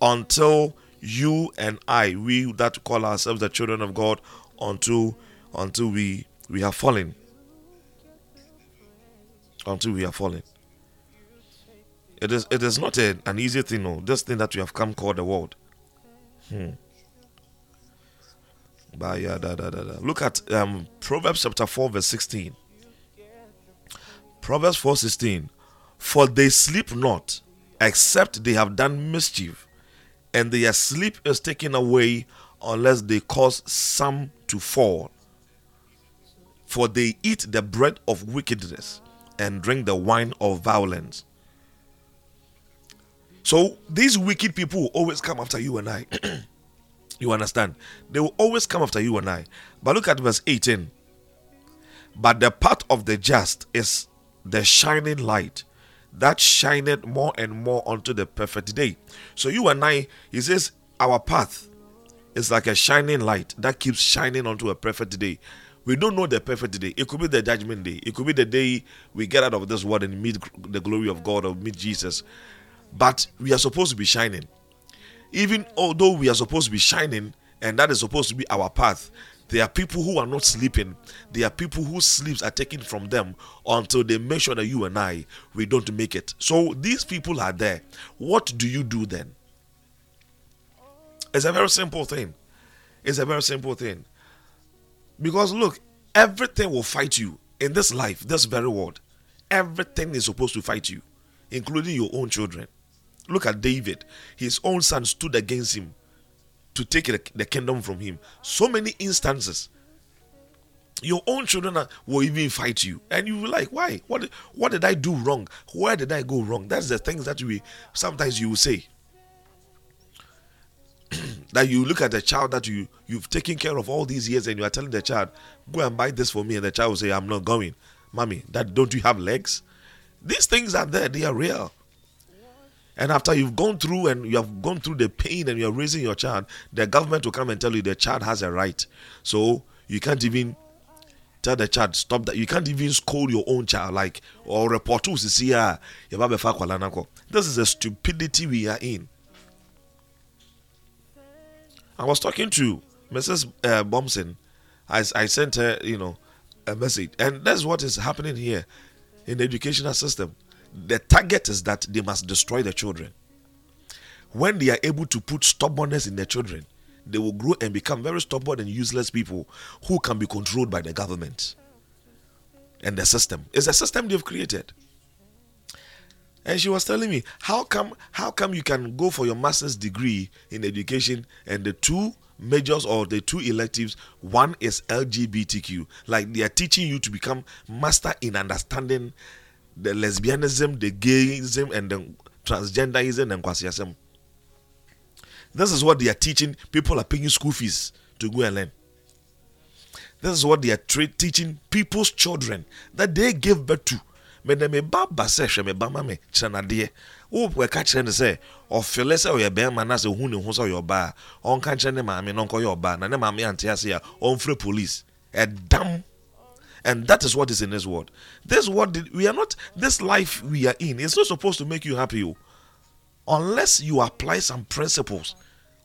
until you and I, we that call ourselves the children of God, until until we we are fallen. Until we are fallen. It is it is not a, an easy thing, no. This thing that we have come called the world. Hmm. Look at um, Proverbs chapter 4, verse 16. Proverbs 4 16. For they sleep not, except they have done mischief and their sleep is taken away unless they cause some to fall. For they eat the bread of wickedness and drink the wine of violence. So these wicked people will always come after you and I. you understand? They will always come after you and I. But look at verse 18. But the path of the just is the shining light that shineth more and more unto the perfect day. So you and I, he says, our path is like a shining light that keeps shining unto a perfect day. We don't know the perfect day. It could be the judgment day. It could be the day we get out of this world and meet the glory of God or meet Jesus. But we are supposed to be shining. Even although we are supposed to be shining, and that is supposed to be our path, there are people who are not sleeping. There are people whose sleeps are taken from them until they make sure that you and I we don't make it. So these people are there. What do you do then? It's a very simple thing. It's a very simple thing. Because look, everything will fight you in this life, this very world. Everything is supposed to fight you, including your own children. Look at David. His own son stood against him to take the, kingdom from him. So many instances. Your own children will even fight you, and you will like, why? What? What did I do wrong? Where did I go wrong? That's the things that we sometimes you will say. that you look at the child that you you've taken care of all these years, and you are telling the child, "Go and buy this for me," and the child will say, "I'm not going." Mommy, that don't you have legs? These things are there; they are real. And after you've gone through and you have gone through the pain and you're raising your child, the government will come and tell you the child has a right. So you can't even tell the child stop that. You can't even scold your own child like or report to see This is the stupidity we are in. I was talking to Mrs. Uh, Bomson. I, I sent her, you know, a message, and that's what is happening here in the educational system the target is that they must destroy the children. When they are able to put stubbornness in their children, they will grow and become very stubborn and useless people who can be controlled by the government and the system. It's a system they've created. And she was telling me, how come how come you can go for your master's degree in education and the two majors or the two electives, one is LGBTQ. Like they are teaching you to become master in understanding the lesbianism, the gayism, and the transgenderism and kwasiasm. This is what they are teaching. People are paying school fees to go and learn. This is what they are tra- teaching people's children that they give birth to. mede me ba ba sɛ hwɛ me ba ma me kyerɛ nadeɛ wopɛka kyerɛ no sɛ ɔfele sɛ ɔyɛ bɛrima na sɛ ɔhu ne ho sɛ ɔyɛ ɔbaa ɔnka kyerɛ ne maame na ɔnkɔyɛ ɔbaa na ne maame ante ase a police ɛdam and that is what is in this world. This world we are not this life we are in. It's not supposed to make you happy, oh. unless you apply some principles.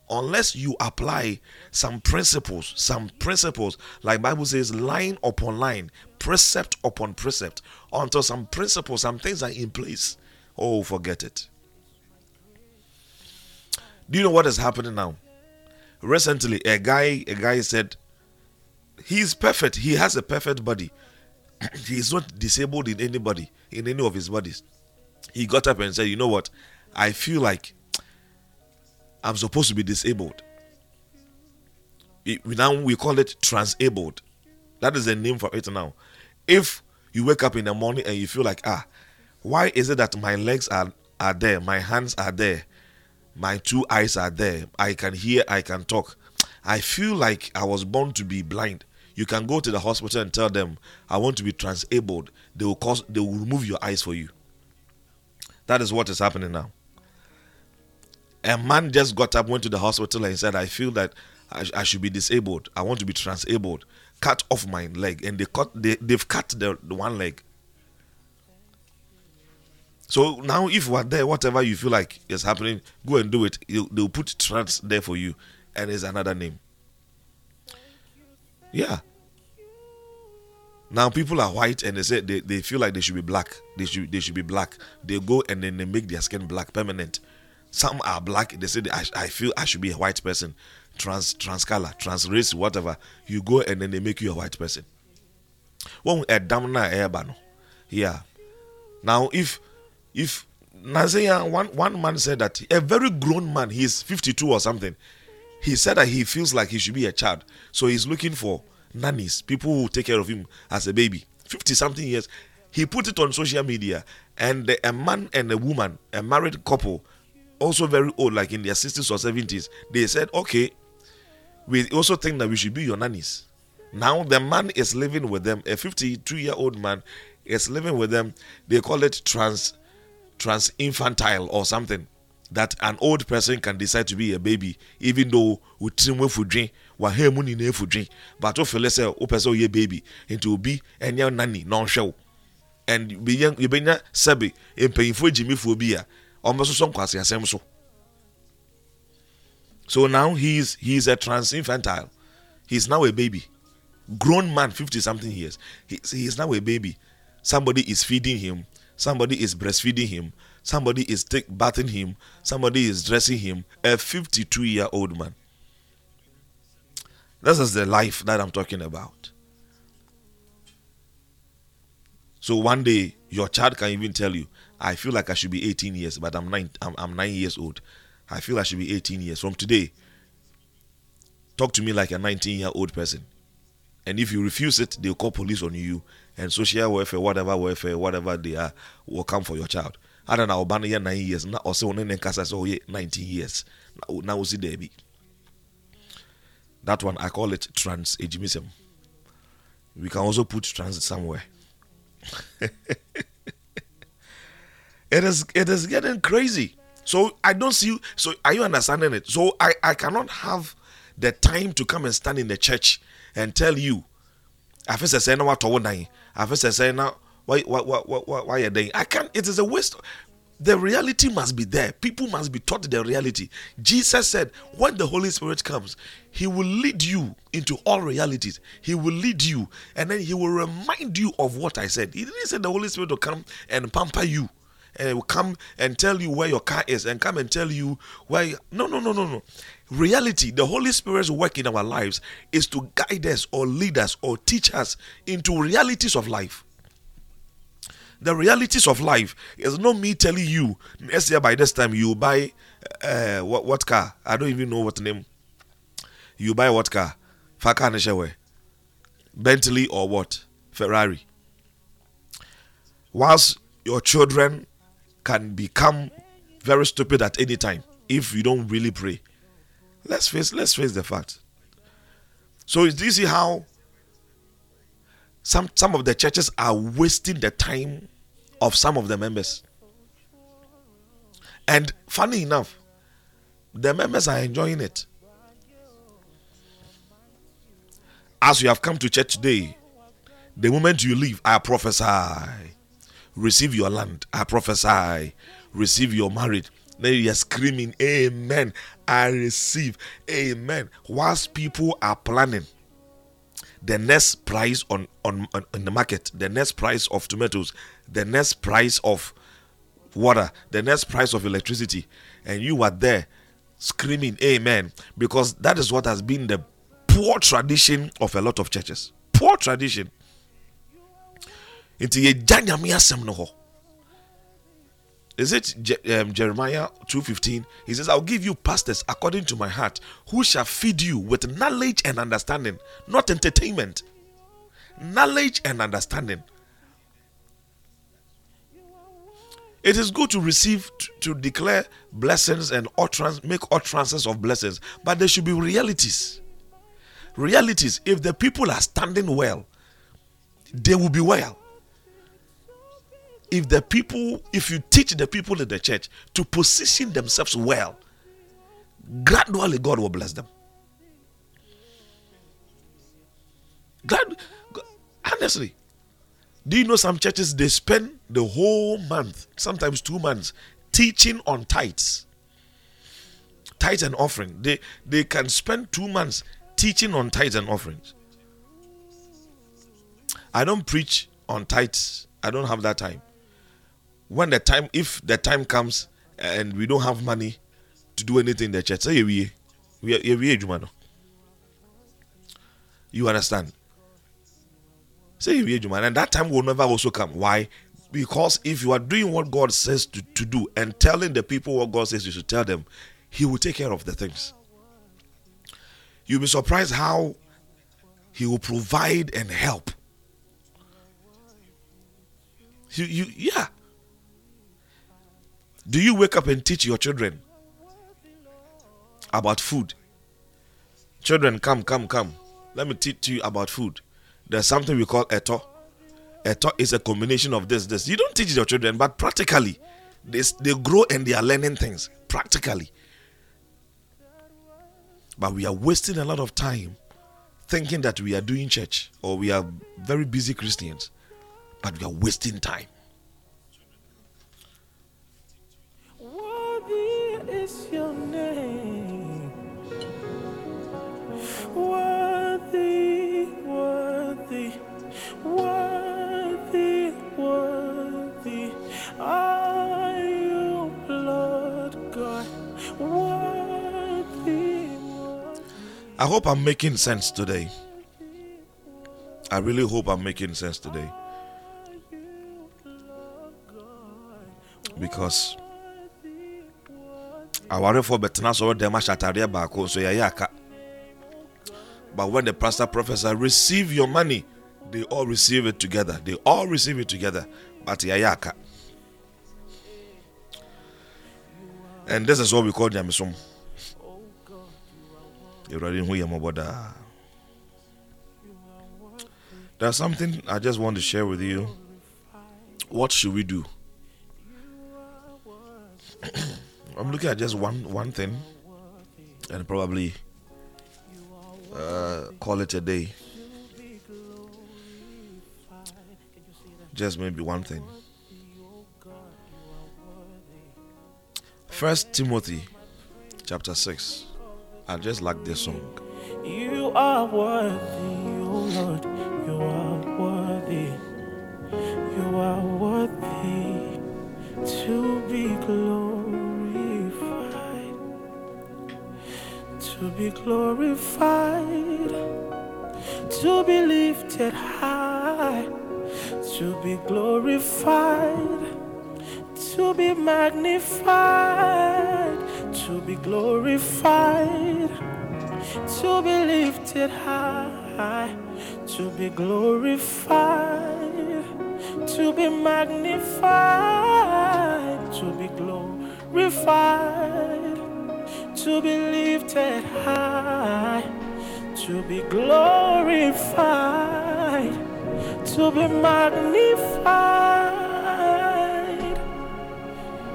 Unless you apply some principles, some principles, like Bible says, line upon line, precept upon precept, until some principles, some things are in place. Oh, forget it. Do you know what is happening now? Recently, a guy, a guy said he is perfect. He has a perfect body. he is not disabled in anybody, in any of his bodies. He got up and said, You know what? I feel like I'm supposed to be disabled. Now we call it transabled. That is the name for it now. If you wake up in the morning and you feel like, ah, why is it that my legs are, are there, my hands are there, my two eyes are there, I can hear, I can talk. I feel like I was born to be blind. You can go to the hospital and tell them, I want to be transabled. They will cause they will remove your eyes for you. That is what is happening now. A man just got up, went to the hospital, and said, I feel that I, I should be disabled. I want to be transabled. Cut off my leg. And they cut they, they've cut the, the one leg. So now, if you are there, whatever you feel like is happening, go and do it. They'll put trans there for you, and it's another name. Yeah. Now people are white and they say they, they feel like they should be black. They should they should be black. They go and then they make their skin black permanent. Some are black. They say I, I feel I should be a white person, trans trans color, trans race, whatever. You go and then they make you a white person. One a damn Yeah. Now if if Nazaya one one man said that a very grown man, he's 52 or something he said that he feels like he should be a child. So he's looking for nannies, people who take care of him as a baby. 50 something years. He put it on social media, and a man and a woman, a married couple, also very old, like in their 60s or 70s, they said, Okay, we also think that we should be your nannies. Now the man is living with them, a 52 year old man is living with them. They call it trans trans infantile or something that an old person can decide to be a baby even though wotiri mu efudwen wahan mu nyinaa efudwen but o fele sɛ o pɛ sɛ baby nti obi ɛnyɛ nani na ɔhwɛ o and yɛbɛnya sɛbi mpanyinfoɔ gyimifoɔ bi a wɔn bɛ soso nkwasi asɛm so. So now he is he is a trans infantile he is now a baby. Grown man fifty something years. He, he is now a baby. Somebody is feeding him. Somebody is breastfeeding him Somebody is take, bathing him. Somebody is dressing him. A 52 year old man. This is the life that I'm talking about. So one day your child can even tell you, I feel like I should be 18 years, but I'm nine, I'm, I'm nine years old. I feel I should be 18 years. From today, talk to me like a 19 year old person. And if you refuse it, they'll call police on you and social welfare, whatever welfare, whatever they are, will come for your child. I don't know, ban here nine years. Now, also, when they say, oh, yeah, 19 years. We see Debbie. That one, I call it trans ageism. We can also put trans somewhere. it is it is getting crazy. So I don't see so are you understanding it? So I, I cannot have the time to come and stand in the church and tell you I feel say no what I feel say now why why why why why are they I can't it is a waste the reality must be there. People must be taught the reality. Jesus said, when the Holy Spirit comes, He will lead you into all realities. He will lead you, and then He will remind you of what I said. He didn't say the Holy Spirit will come and pamper you, and it will come and tell you where your car is, and come and tell you where. You... No, no, no, no, no. Reality, the Holy Spirit's work in our lives is to guide us or lead us or teach us into realities of life the realities of life is not me telling you next year by this time you buy uh, what what car? I don't even know what name. You buy what car? Faka bentley or what? Ferrari. Whilst your children can become very stupid at any time if you don't really pray. Let's face let's face the fact. So you see how some some of the churches are wasting the time of some of the members. And funny enough, the members are enjoying it. As you have come to church today, the moment you leave, I prophesy. Receive your land. I prophesy. Receive your marriage. Then you are screaming, Amen. I receive. Amen. Whilst people are planning the next price on, on, on, on the market, the next price of tomatoes, the next price of water, the next price of electricity, and you are there screaming amen because that is what has been the poor tradition of a lot of churches. Poor tradition. Into ye is it Je- um, Jeremiah 2:15? He says, "I'll give you pastors according to my heart, who shall feed you with knowledge and understanding, not entertainment. Knowledge and understanding." It is good to receive, to, to declare blessings and utterance, make utterances of blessings, but there should be realities. Realities. If the people are standing well, they will be well if the people, if you teach the people in the church to position themselves well, gradually God will bless them. God, honestly, do you know some churches they spend the whole month, sometimes two months, teaching on tithes, tithes and offering. They they can spend two months teaching on tithes and offerings. I don't preach on tithes. I don't have that time when the time, if the time comes and we don't have money to do anything in the church, say we we we You understand? Say we man. and that time will never also come. Why? Because if you are doing what God says to, to do and telling the people what God says you should tell them, He will take care of the things. You'll be surprised how He will provide and help. You, you yeah. Do you wake up and teach your children about food? Children, come, come, come. Let me teach you about food. There's something we call eto. Eto is a combination of this, this. You don't teach your children, but practically, they, they grow and they are learning things practically. But we are wasting a lot of time thinking that we are doing church or we are very busy Christians, but we are wasting time. I hope I'm making sense today. I really hope I'm making sense today. Because awarefoɔ bɛtena so wɔdɛm ahyɛ atadeɛ baako nso yɛyɛ aka but when the pastor professor receive your money they all receive it together they all receive it together but yɛyɛ and this is what we call nyamesom awurade hu yɛ mmɔbɔ there's something i just want to share with you what should we do I'm looking at just one one thing, and probably uh, call it a day. Just maybe one thing. First Timothy, chapter six. I just like this song. You are worthy, oh Lord. You are worthy. You are worthy to be glorified. To be glorified. To be lifted high. To be glorified. To be magnified. To be glorified to be lifted high, to be glorified, to be magnified, to be glorified, to be lifted high, to be glorified, to be magnified.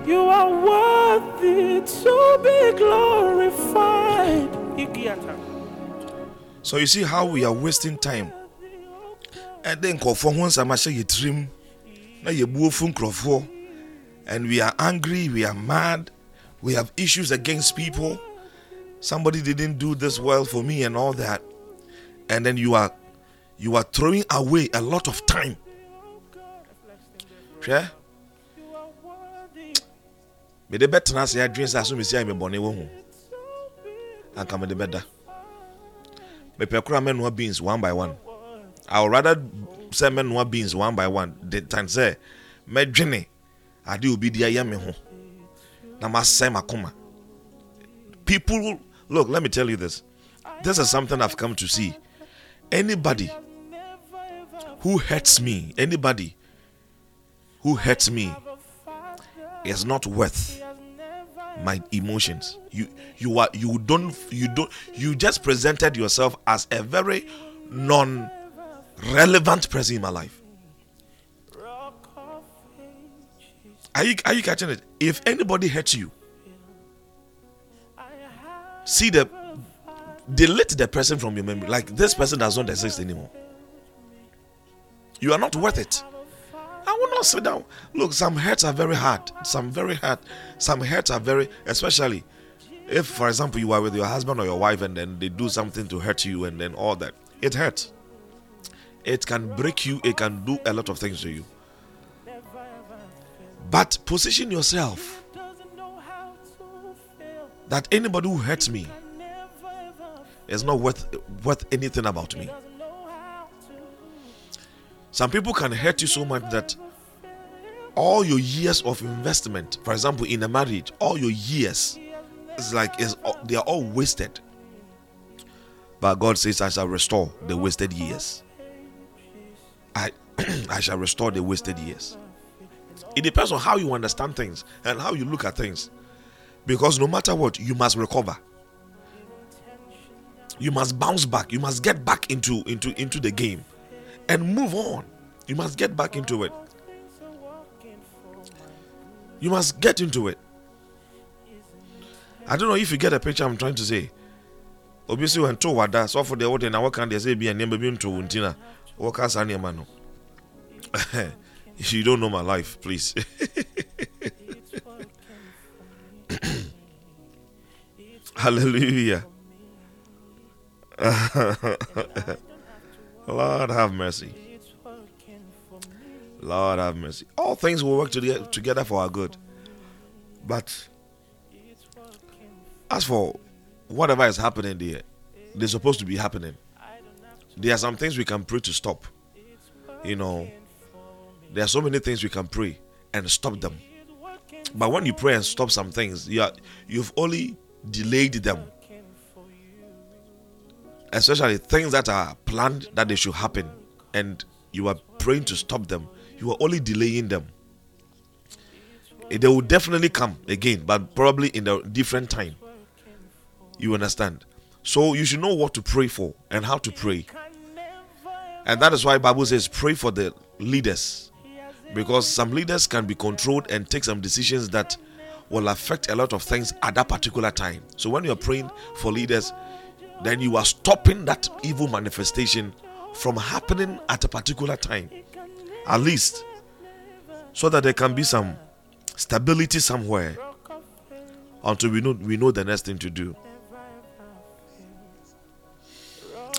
You are worthy to be glorified. So you see how we are wasting time. And then nkurɔfoɔ ho nsɛm ahyɛ yɛ tirim na yɛbu ofu nkurɔfoɔ and we are angry, we are mad, we have issues against people. Somebody didn't do this well for me and all that. And then you are you are throwing away a lot of time. Hwɛ. Mede bɛtena ase adwene sɛ aso mesi a mebɔne wɔ ho. Anka mede bɛda. mepɛ kora mɛnoa beans one by one i would rather sɛ mɛnoa beans one by one de tan sɛ mɛdwene ade obi de ayɛ me ho na masɛe makoma people look let me tell you this this is something i've come to see anybody who hurts me anybody who hurts me is not worth my emotions. You you are you don't you don't you just presented yourself as a very non-relevant person in my life. Are you are you catching it? If anybody hurts you see the delete the person from your memory. Like this person does not exist anymore. You are not worth it I will not sit down. Look, some hurts are very hard. Some very hard. Some hurts are very, especially if, for example, you are with your husband or your wife and then they do something to hurt you and then all that. It hurts. It can break you. It can do a lot of things to you. But position yourself that anybody who hurts me is not worth worth anything about me. Some people can hurt you so much that all your years of investment, for example, in a marriage, all your years, it's like is they are all wasted. But God says, "I shall restore the wasted years. I, I shall restore the wasted years." It depends on how you understand things and how you look at things, because no matter what, you must recover. You must bounce back. You must get back into into into the game and move on. You must get back into it. You must get into it. I don't know if you get a picture I'm trying to say. Obviously, when to wada, so for the order now, what can they say? Be a name be into Untina. What can say, man? If you don't know my life, please. Hallelujah. Lord have mercy. Lord have mercy. All things will work together for our good. But as for whatever is happening there, they're supposed to be happening. There are some things we can pray to stop. You know, there are so many things we can pray and stop them. But when you pray and stop some things, you are, you've only delayed them. Especially things that are planned that they should happen, and you are praying to stop them. You are only delaying them. They will definitely come again, but probably in a different time. You understand? So you should know what to pray for and how to pray. And that is why Bible says pray for the leaders. Because some leaders can be controlled and take some decisions that will affect a lot of things at that particular time. So when you're praying for leaders, then you are stopping that evil manifestation from happening at a particular time. At least so that there can be some stability somewhere until we know we know the next thing to do.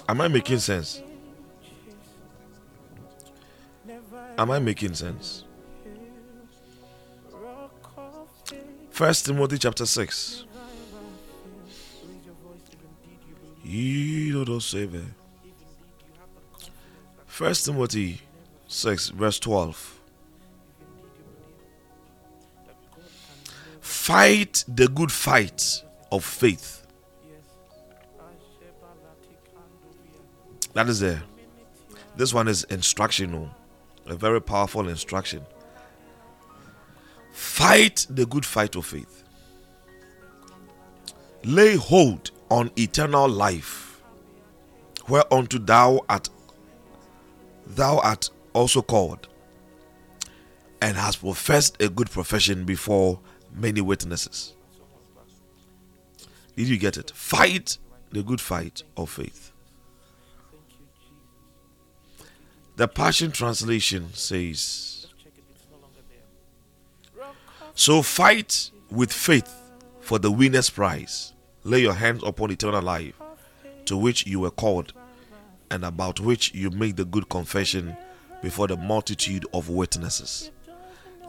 Am I making sense? Am I making sense? First Timothy chapter 6. First Timothy 6, verse 12. Fight the good fight of faith. That is there. This one is instructional, a very powerful instruction. Fight the good fight of faith. Lay hold on eternal life, whereunto thou art thou art also called, and hast professed a good profession before many witnesses. Did you get it? Fight the good fight of faith. The Passion Translation says, So fight with faith for the winner's prize. Lay your hands upon eternal life, to which you were called, and about which you made the good confession before the multitude of witnesses.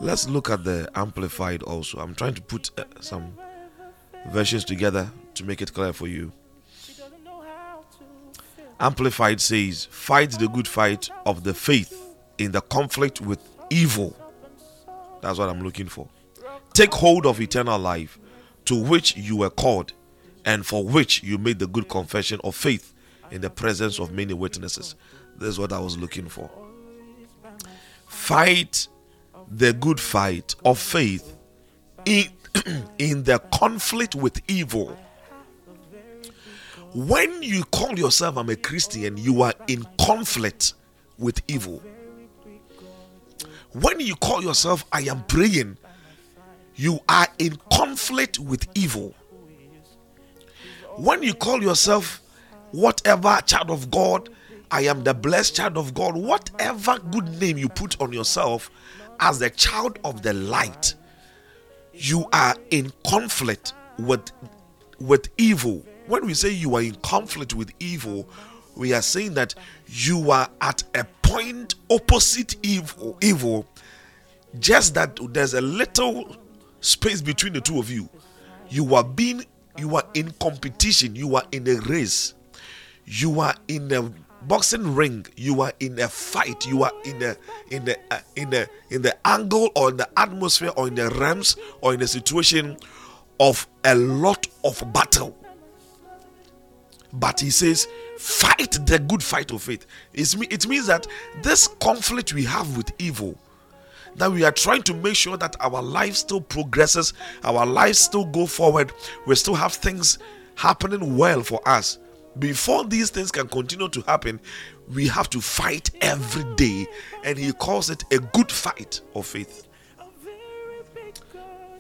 Let's look at the Amplified also. I'm trying to put uh, some versions together to make it clear for you. Amplified says, Fight the good fight of the faith in the conflict with evil. That's what I'm looking for. Take hold of eternal life to which you were called and for which you made the good confession of faith in the presence of many witnesses. This is what I was looking for. Fight the good fight of faith in, in the conflict with evil. When you call yourself I'm a Christian, you are in conflict with evil. When you call yourself I am praying, you are in conflict with evil. When you call yourself whatever child of God, I am the blessed child of God, whatever good name you put on yourself as the child of the light, you are in conflict with with evil. When we say you are in conflict with evil, we are saying that you are at a point opposite evil evil just that there's a little space between the two of you you are being you are in competition you are in a race you are in a boxing ring you are in a fight you are in a in the uh, in the in the angle or in the atmosphere or in the realms or in a situation of a lot of battle. But he says fight the good fight of faith. It means that this conflict we have with evil that we are trying to make sure that our life still progresses our lives still go forward we still have things happening well for us before these things can continue to happen we have to fight every day and he calls it a good fight of faith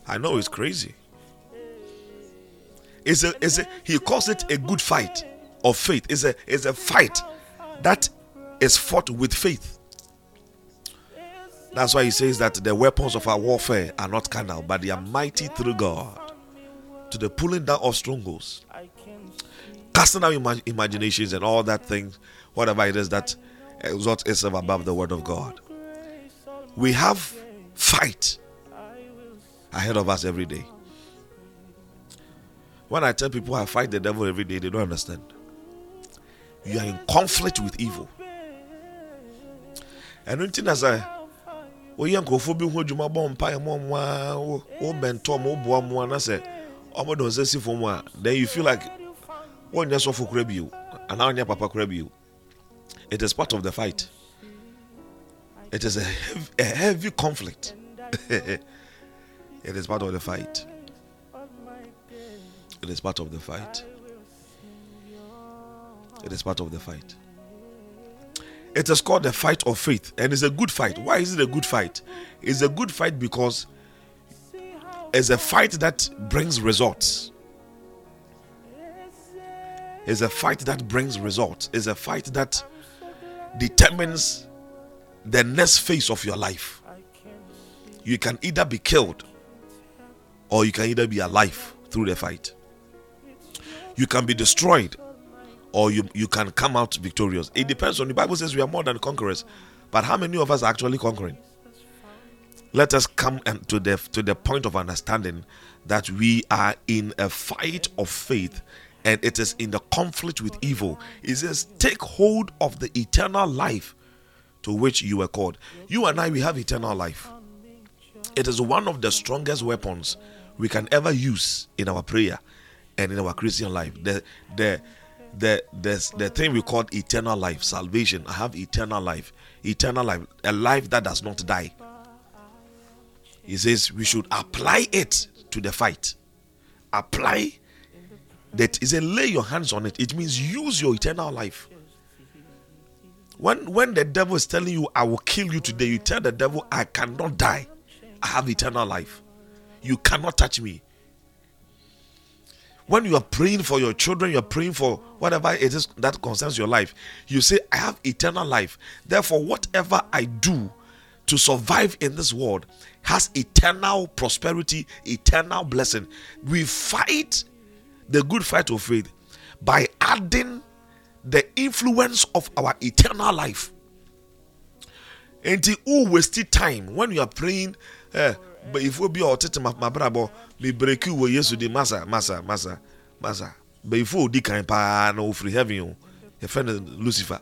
i know it's crazy it's a, it's a, he calls it a good fight of faith. It's a, it's a fight that is fought with faith. That's why he says that the weapons of our warfare are not carnal, but they are mighty through God to the pulling down of strongholds, casting out ima- imaginations and all that thing, whatever it is that exalts itself above the word of God. We have fight ahead of us every day. When I tell people I fight the devil every day, they don't understand. you are in conflict with evil nti na sɛ woyɛ nkurɔfoɔ bi ho adwuma bɔ mpaeɛ ma ɔmo a wo- wobɛntɔ mo woboa mo a na sɛ ɔmo de nsa si fam a then you feel like wonyɛ sɔfo kora bio anaa wonyɛ papa kora bio. It is part of the fight. It is a heavy, a heavy conflict. It is part of the fight. It is part of the fight. It is part of the fight it is called the fight of faith and it's a good fight. Why is it a good fight? It's a good fight because it's a fight that brings results. It's a fight that brings results. It's a fight that determines the next phase of your life. You can either be killed or you can either be alive through the fight. You can be destroyed or you, you can come out victorious. It depends on the Bible says we are more than conquerors, but how many of us are actually conquering? Let us come and to the to the point of understanding that we are in a fight of faith and it is in the conflict with evil. It says, take hold of the eternal life to which you were called. You and I, we have eternal life. It is one of the strongest weapons we can ever use in our prayer and in our Christian life. The the the the, the thing we call eternal life, salvation. I have eternal life, eternal life, a life that does not die. He says we should apply it to the fight. Apply that is said, lay your hands on it. It means use your eternal life. When when the devil is telling you, I will kill you today, you tell the devil, I cannot die. I have eternal life. You cannot touch me. When you are praying for your children, you're praying for whatever it is that concerns your life, you say, I have eternal life. Therefore, whatever I do to survive in this world has eternal prosperity, eternal blessing. We fight the good fight of faith by adding the influence of our eternal life. Nti who wasted time when you are praying eh, but if we be ɔtete ma ma brabɔ me break you wɔ yesu di masa masa masa masa but if we di kan paa na ofiri heaven o yɛfɛ no lucifer.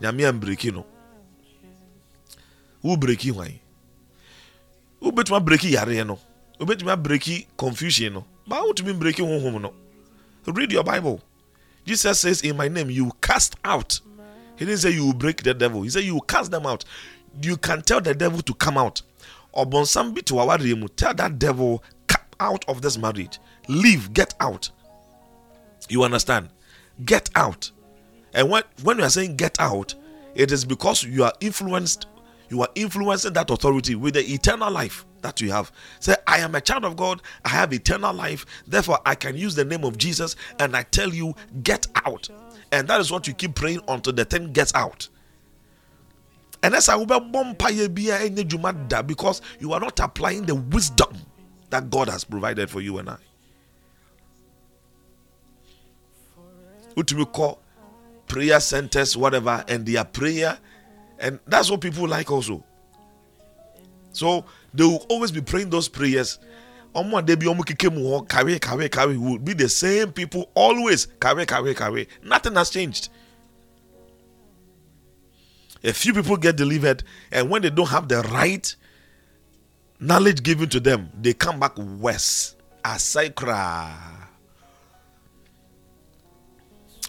Nyame an break no. Wo break hwan wobɛtumi abreki yareɛ no? Wobɛtumi abreki confusion no? Ba wotumi breki honhom no? Read your bible. Jesus says in my name you cast out. He didn't say you break the devil. He said you cast them out. You can tell the devil to come out ɔbɔnsam bi to awareɛ mu tell that devil come out of this marriage. Leave get out. You understand? Get out. And when, when you are saying get out it is because you are influenced you are influencing that authority with the eternal life that you have. Say i am a child of god. I have eternal life. Therefore i can use the name of jesus and i tell you get out. And that is what you keep praying until the thing gets out and that's how da because you are not applying the wisdom that god has provided for you and i. Wotumi kɔ prayer centers whatever and their prayer and that's what people like also. So they will always be praying those prayers. Kawe kawe kawe. Will be the same people always. Kawe kawe kawe. Nothing has changed a few people get delivered and when they don't have the right knowledge given to them they come back worse. Asai koraa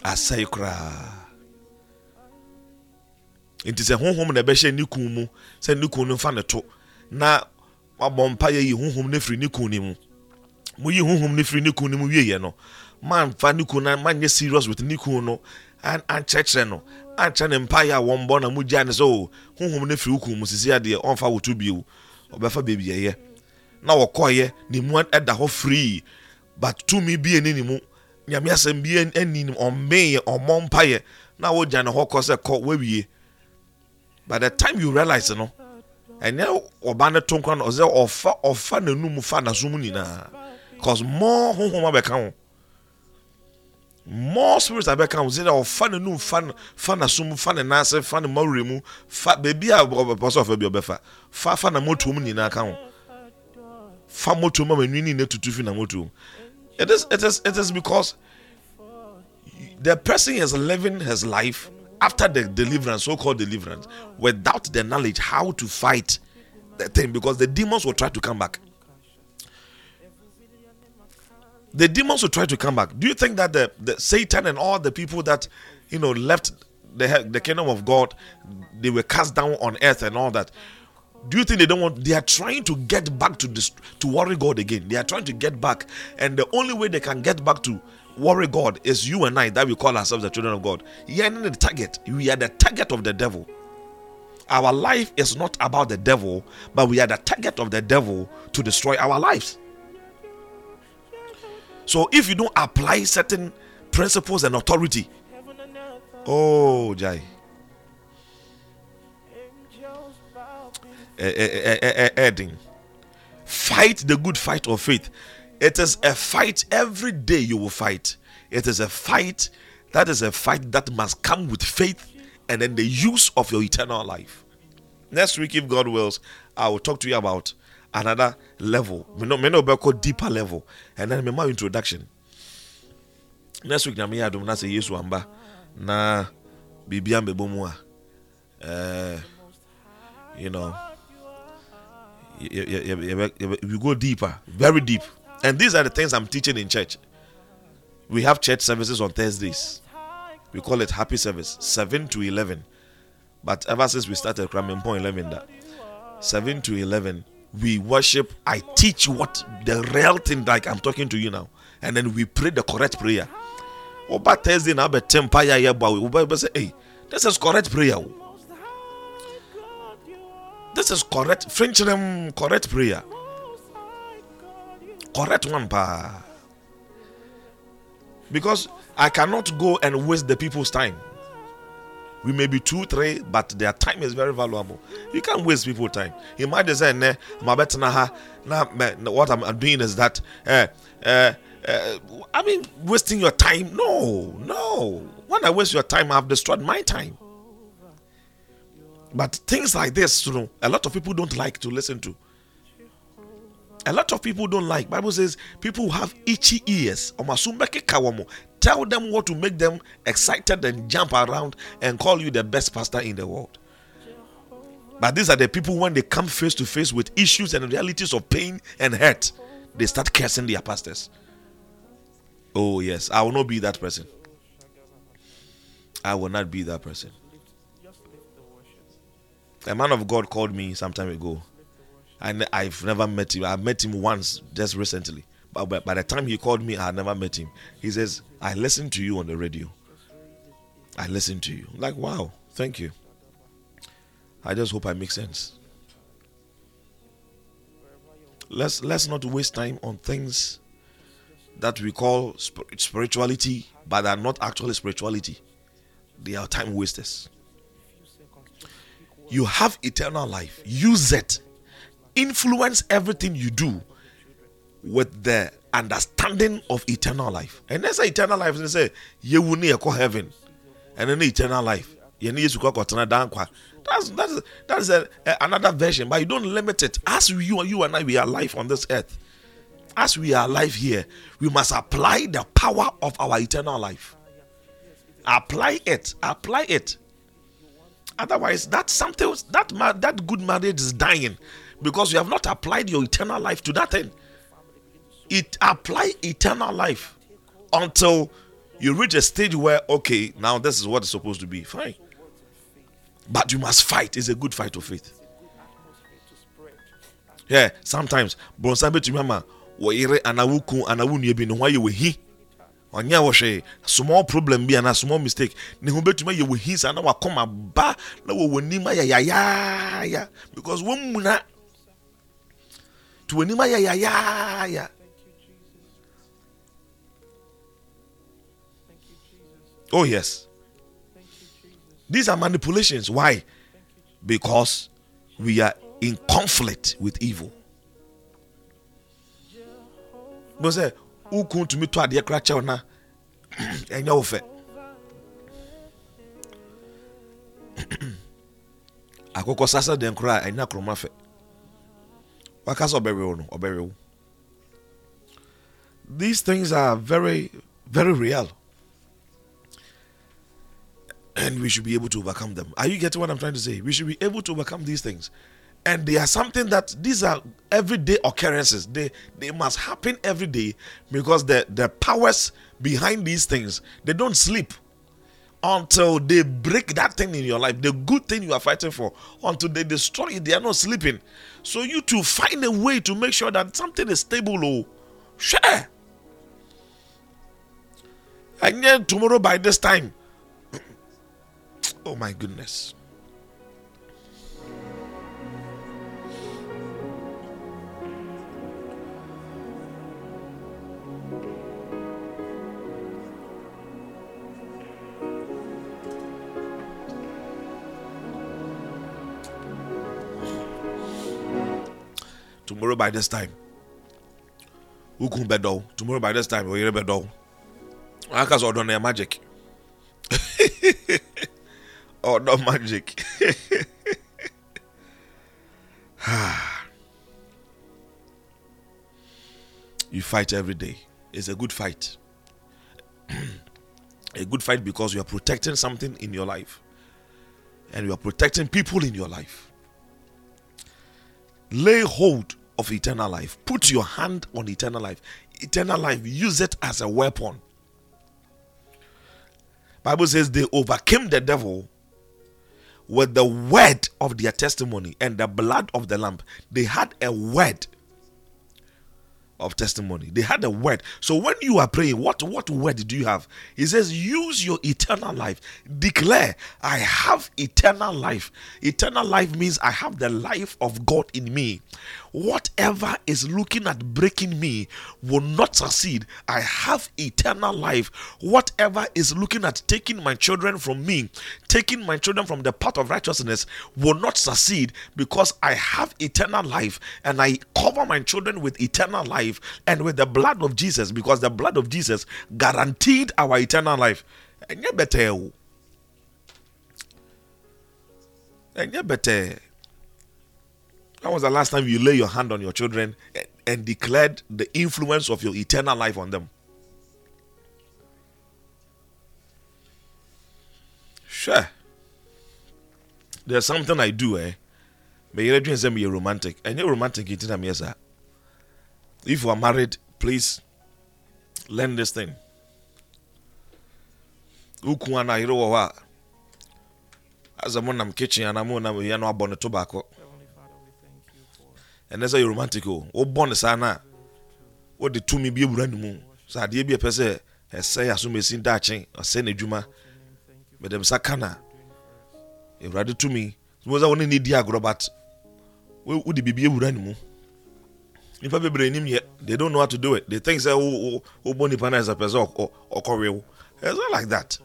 asai koraa nti sɛ honhom na ɛbɛhyɛ ne kun mu sɛ ne kun no mfa ne to. Na wabɔ mpa yɛ yi honhom ne kun no mu. Moyi honhom no firi ne kun no mu wieɛ no. Mamfa ne kun no manyɛ serious with ne kun no. an- ankyerɛkyerɛ no. Ankyerɛ ne mpa a wɔmbɔ na mogyaa ne sɛ o honhom no firi wo kun mu sisi adeɛ ɔmfa wo to bio. Ɔbɛfa baabi ɛyɛ. Na wɔkɔɔyɛ ne mu ɛda hɔ free. But tumi bie ne ne mu nyame asɛm bi ani nim ɔmmeyɛ ɔmmɔ mpayɛ na wogya ne hɔ kɔ sɛ kɔ wawie by the time you realize no ɛnyɛ ɔba no to nkwa no ɔsɛ ɔfa ɔfa n'anum fa n'asom nyinaa. Cause more honhom abɛka ho. More spirits abɛka ho sɛ dɛ ɔfa n'anum fa n- fa n'asom fa ne nan fa ne mawure mu. Fa baabi a ɔbɛpɔ sɛ ɔfa bi ɔbɛfa fa fa na motom nyinaa ka fa motom ama nwini ne tutu fi na motom it is it is it is because the person is living his life after the deliverance, so-called deliverance, without the knowledge how to fight the thing, because the demons will try to come back. The demons will try to come back. Do you think that the, the Satan and all the people that you know left the the kingdom of God, they were cast down on earth and all that? Do you think they don't want? They are trying to get back to this to worry God again. They are trying to get back, and the only way they can get back to worry God is you and I that we call ourselves the children of God. You are the target. We are the target of the devil. Our life is not about the devil, but we are the target of the devil to destroy our lives. So if you don't apply certain principles and authority, oh Jai. Eh, eh, eh, Edding. Fight the good fight of faith. It is a fight every day you will fight. It is a fight that is a fight that must come with faith and then the use of your eternal life. Next week, if God wills, I will talk to you about another level. Me no, me no call deeper level. And then my introduction. Next week, na me adum na say Yesu amba na bibia mbebo mu. Uh, you know, we go deeper, very deep. And these are the things I'm teaching in church. We have church services on Thursdays. We call it happy service, 7 to 11. But ever since we started cramming point 11 that 7 to 11 we worship I teach what the real thing like I'm talking to you now and then we pray the correct prayer. But Thursday now be tempire here but we say hey this is correct prayer. This is correct French name correct prayer. Correct one pa. Because I cannot go and waste the people's time. We may be two, three, but their time is very valuable. You can't waste people's time. You might say, "Ne, my better now. What I'm doing is that, uh, uh, uh, I mean, wasting your time. No, no. When I waste your time, I've destroyed my time. But things like this, you know, a lot of people don't like to listen to. A lot of people don't like. Bible says people who have itchy ears. Tell them what to make them excited and jump around and call you the best pastor in the world. But these are the people when they come face to face with issues and realities of pain and hurt, they start cursing their pastors. Oh, yes, I will not be that person. I will not be that person. A man of God called me some time ago, and I've never met him. I met him once just recently. But by the time he called me, I had never met him. He says, I listened to you on the radio. I listened to you. like, wow, thank you. I just hope I make sense. Let's let's not waste time on things that we call spirituality, but are not actually spirituality. They are time wasters. You have eternal life. Use it. Influence everything you do with the understanding of eternal life. And that's eternal life. They say, you will need heaven. And then eternal life. You need to go That's that's that's a, a, another version, but you don't limit it. As you you and I we are alive on this earth, as we are alive here, we must apply the power of our eternal life. Apply it. Apply it. Otherwise, that something that that good marriage is dying because you have not applied your eternal life to that thing it apply eternal life until you reach a stage where okay now this is what it's supposed to be. Fine. But you must fight. It's a good fight of faith. Yeah sometimes bronsa betumi ama wɔyere anawo kun anawo nua bi wɔ ɔnyɛ wɔ hwee small problem bi anaa small mistake. Ne ho betumi ayɛ wɔ hi saa na wakɔma ba na wɔwɔ nim ayɛ because wɔn to wɔn nim ayɛ yayaaya Oh, yes. These are manipulations. Why? Because we are in conflict with evil. No who come to me to na ɛnyɛ wo fɛ akokɔ sasa den kora ɛnyɛ akoroma fɛ sɛ ɔbɛwew no ɔbɛwew these things are very very real and we should be able to overcome them. Are you getting what I'm trying to say? We should be able to overcome these things. And they are something that these are everyday occurrences. They they must happen every day because the, the powers behind these things they don't sleep until they break that thing in your life, the good thing you are fighting for, until they destroy it, they are not sleeping. So you to find a way to make sure that something is stable. Oh, share. And then tomorrow by this time, oh my goodness. Tomorrow by this time. Wokun bɛdɔw tomorrow by this time oyere bɛdɔw aka sɛ ɔdɔ no yɛ magic? Ɔdɔ magic? You fight every day. It's a good fight. A good fight because you are protecting something in your life. And you are protecting people in your life. Lay hold of eternal life. Put your hand on eternal life. Eternal life, use it as a weapon. Bible says they overcame the devil with the word of their testimony and the blood of the lamb. They had a word of testimony. They had a word. So when you are praying, what what word do you have? He says, use your eternal life. Declare, I have eternal life. Eternal life means I have the life of God in me. Whatever is looking at breaking me will not succeed. I have eternal life. Whatever is looking at taking my children from me, taking my children from the path of righteousness will not succeed because I have eternal life and I cover my children with eternal life and with the blood of Jesus because the blood of Jesus guaranteed our eternal life. And you better. And you better. When was the last time you lay your hand on your children and, and declared the influence of your eternal life on them? Sure. There's something I do, eh? May you dream say me romantic. And you're romantic, it is yes, sir. If you are married, please learn this thing. Uku ana yero wɔ hɔ a asɛ mo kitchen ana mo nam yɛ no abɔ ne to baako ɛnɛ sɛ yɛ romantic o wobɔ ne saa no a wode tumi bi awura ne mu sɛ adeɛ bi ɛpɛ sɛ ɛsɛ asomasi daakye ɔsɛ n'adwuma mede nsa ka na awurade tumi sɛ sɛ wo ne di agorɔ but wode biribi awura ne mu nipa bebree nim yɛ they don't know how to do it. They think sɛ wobɔ nipa no ɛsɛ pɛ sɛ ɔkɔwew it's not like that.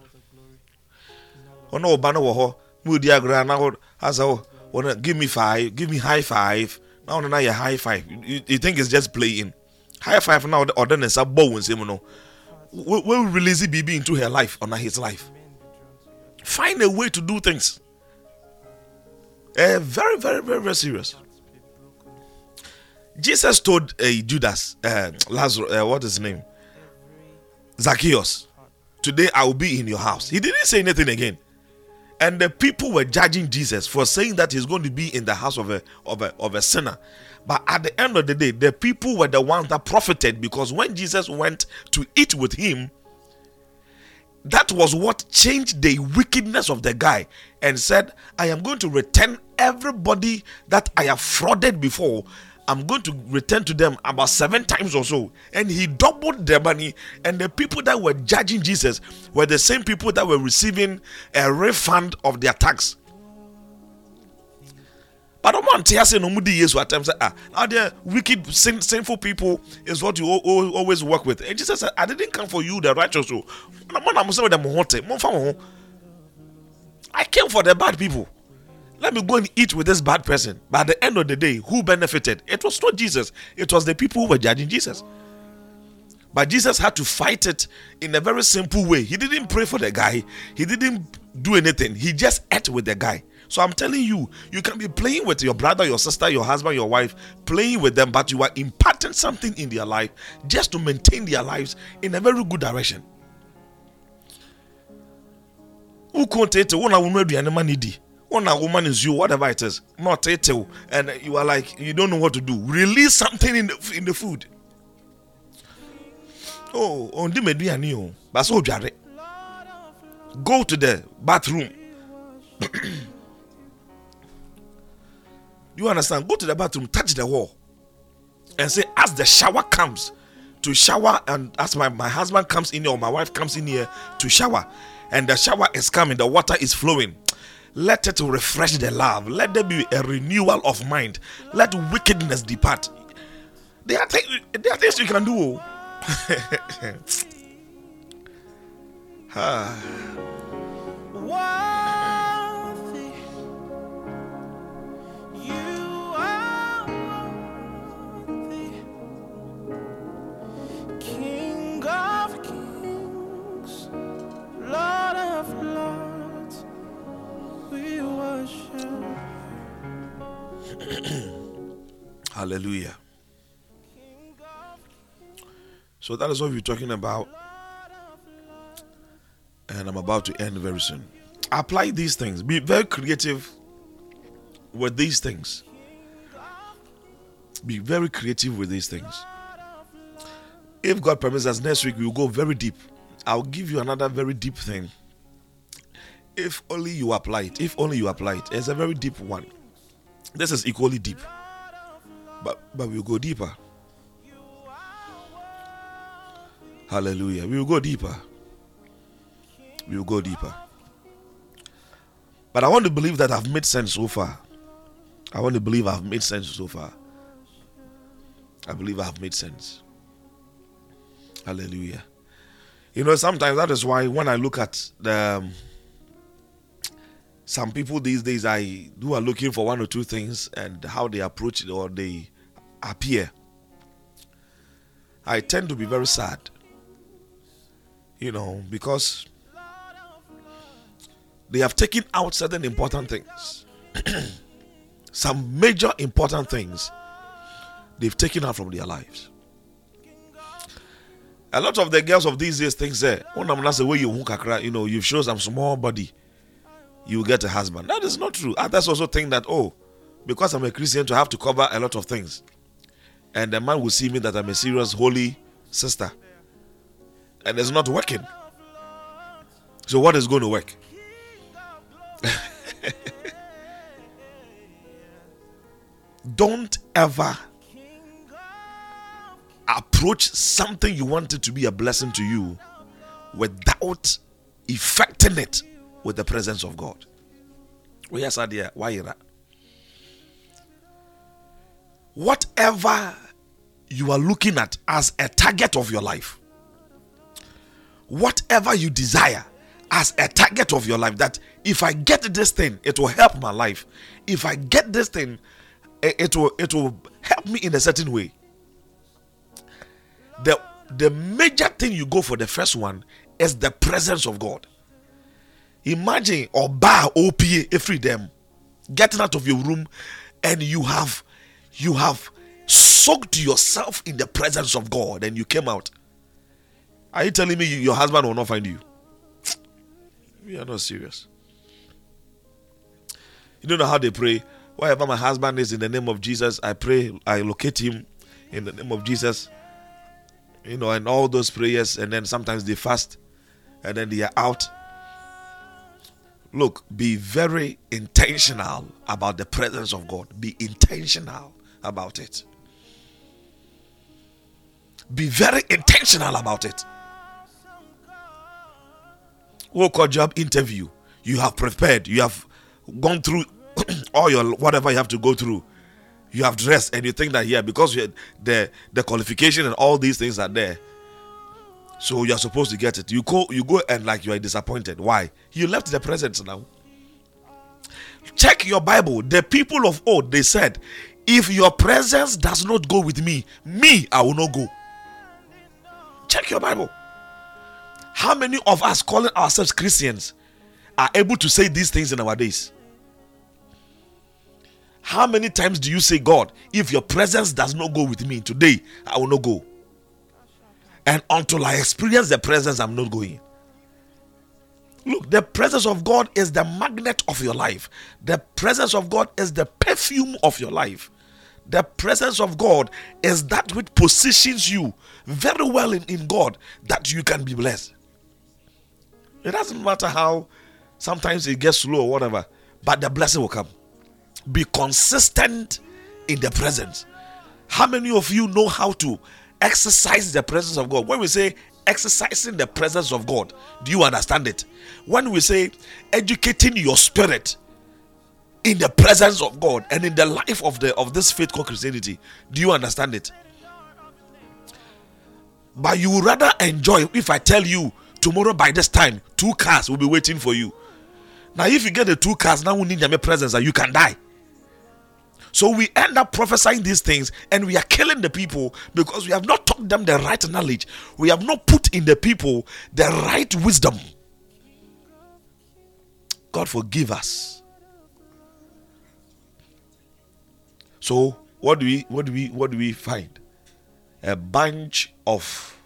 Ɔne ɔba no wɔ hɔ ma odi agorɔ na asɛ give me five give me high five now na your high five. You, you think it's just playing? High five now or then it's a bow and say no we release BB into her life or not his life? Find a way to do things. Uh, very very very very serious. Jesus told uh, Judas uh, Lazarus uh, what is his name? Zacchaeus today I will be in your house. He didn't say anything again and the people were judging Jesus for saying that he's going to be in the house of a, of a, of a sinner. But at the end of the day, the people were the ones that profited because when Jesus went to eat with him, that was what changed the wickedness of the guy and said, I am going to return everybody that I have frauded before I'm going to return to them about seven times or so. And he doubled their money. And the people that were judging Jesus were the same people that were receiving a refund of their tax. But I'm not saying no mudi yesu at times ah now the wicked sin, sinful people is what you always work with. And Jesus said, I didn't come for you the righteous. I came for the bad people let me go and eat with this bad person. But at the end of the day, who benefited? It was not Jesus, it was the people who were judging Jesus. But Jesus had to fight it in a very simple way. He didn't pray for the guy, he didn't do anything, he just ate with the guy. So I'm telling you, you can be playing with your brother, your sister, your husband, your wife, playing with them, but you are imparting something in their life just to maintain their lives in a very good direction. Who tete? One money di. One woman is you, whatever it is. Not tete. And you are like, you don't know what to do. Release something in the, in the food. Oh, on the so. Go to the bathroom. you understand? Go to the bathroom, touch the wall, and say, as the shower comes to shower, and as my, my husband comes in here or my wife comes in here to shower, and the shower is coming, the water is flowing. Let it refresh the love. Let there be a renewal of mind. Let wickedness depart. There are, things, there are things you can do. Ah. King Hallelujah. So that is what we're talking about. And I'm about to end very soon. Apply these things. Be very creative with these things. Be very creative with these things. If God permits us, next week we will go very deep. I'll give you another very deep thing. If only you apply it. If only you apply it. It's a very deep one. This is equally deep. But but we'll go deeper. Hallelujah. We will go deeper. We will go deeper. But I want to believe that I've made sense so far. I want to believe I've made sense so far. I believe I've made sense. Hallelujah. You know, sometimes that is why when I look at the um, some people these days, I do are looking for one or two things and how they approach it or they appear. I tend to be very sad. You know, because they have taken out certain important things. Some major important things they've taken out from their lives. A lot of the girls of these days think say, "Oh, I'm not the way you you know, you show some small body, you will get a husband." That is not true. Ah, Others also think that, oh, because I'm a Christian, to have to cover a lot of things, and the man will see me that I'm a serious holy sister, and it's not working. So what is going to work? Don't ever approach something you wanted to be a blessing to you without effecting it with the presence of God. Whatever you are looking at as a target of your life, whatever you desire as a target of your life, that if I get this thing, it will help my life. If I get this thing, it, it will it will help me in a certain way. The the major thing you go for the first one is the presence of God. Imagine or bar OPA every them getting out of your room and you have you have soaked yourself in the presence of God and you came out. Are you telling me you- your husband will not find you? We are not serious. You don't know how they pray. Wherever my husband is in the name of Jesus, I pray, I locate him in the name of Jesus. You know, and all those prayers, and then sometimes they fast and then they are out. Look, be very intentional about the presence of God. Be intentional about it. Be very intentional about it. Work or job interview. You have prepared. You have gone through all your whatever you have to go through. You have dressed, and you think that yeah, because the the qualification and all these things are there, so you are supposed to get it. You go, you go, and like you are disappointed. Why? You left the presence now. Check your Bible. The people of old they said, "If your presence does not go with me, me I will not go." Check your Bible. How many of us calling ourselves Christians are able to say these things in our days? How many times do you say, God, if your presence does not go with me today, I will not go? And until I experience the presence, I'm not going. Look, the presence of God is the magnet of your life. The presence of God is the perfume of your life. The presence of God is that which positions you very well in, in God that you can be blessed. It doesn't matter how sometimes it gets slow or whatever, but the blessing will come. Be consistent in the presence. How many of you know how to exercise the presence of God? When we say exercising the presence of God, do you understand it? When we say educating your spirit in the presence of God and in the life of the of this faith called Christianity, do you understand it? But you would rather enjoy if I tell you tomorrow by this time, two cars will be waiting for you. Now, if you get the two cars, now we need your presence and you can die. So we end up prophesying these things and we are killing the people because we have not taught them the right knowledge. We have not put in the people the right wisdom. God forgive us. So what do we what do we what do we find? A bunch of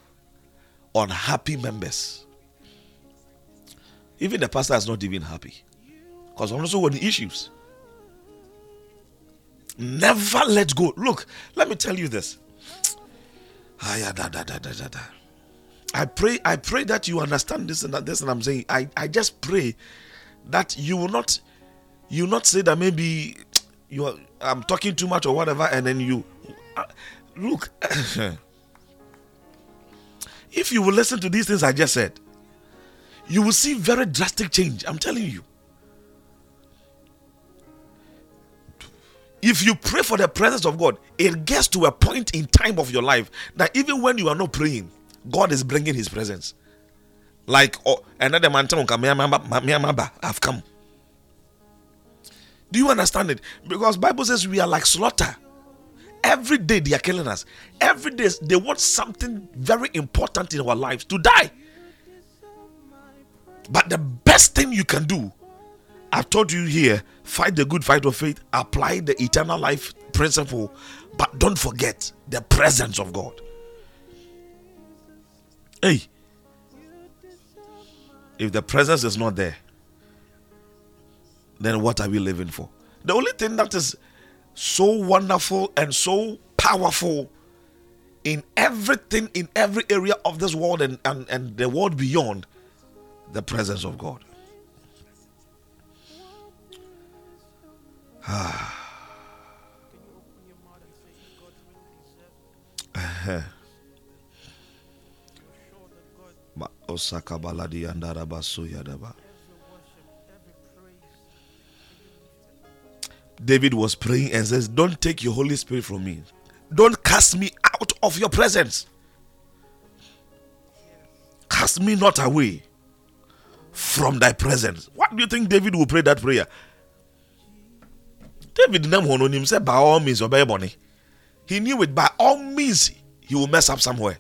unhappy members. Even the pastor is not even happy. Because also when the issues. Never let go. Look, let me tell you this. I pray, I pray that you understand this and that this and I'm saying. I, I just pray that you will not you will not say that maybe you are I'm talking too much or whatever, and then you uh, look. if you will listen to these things I just said, you will see very drastic change. I'm telling you. If you pray for the presence of God, it gets to a point in time of your life that even when you are not praying, God is bringing His presence. Like oh, another man, I've come. Do you understand it? Because Bible says we are like slaughter. Every day they are killing us. Every day they want something very important in our lives to die. But the best thing you can do, I've told you here, fight the good fight of faith, apply the eternal life principle, but don't forget the presence of God. Hey, if the presence is not there, then what are we living for? The only thing that is so wonderful and so powerful in everything, in every area of this world and, and, and the world beyond, the presence of God. Ah. Osaka baladi andaraba suyadaba. David was praying and says, Don't take your Holy Spirit from me. Don't cast me out of your presence. Cast me not away from thy presence. What do you think David will pray that prayer? David didn't him say by all means obey money. He knew it by all means he will mess up somewhere.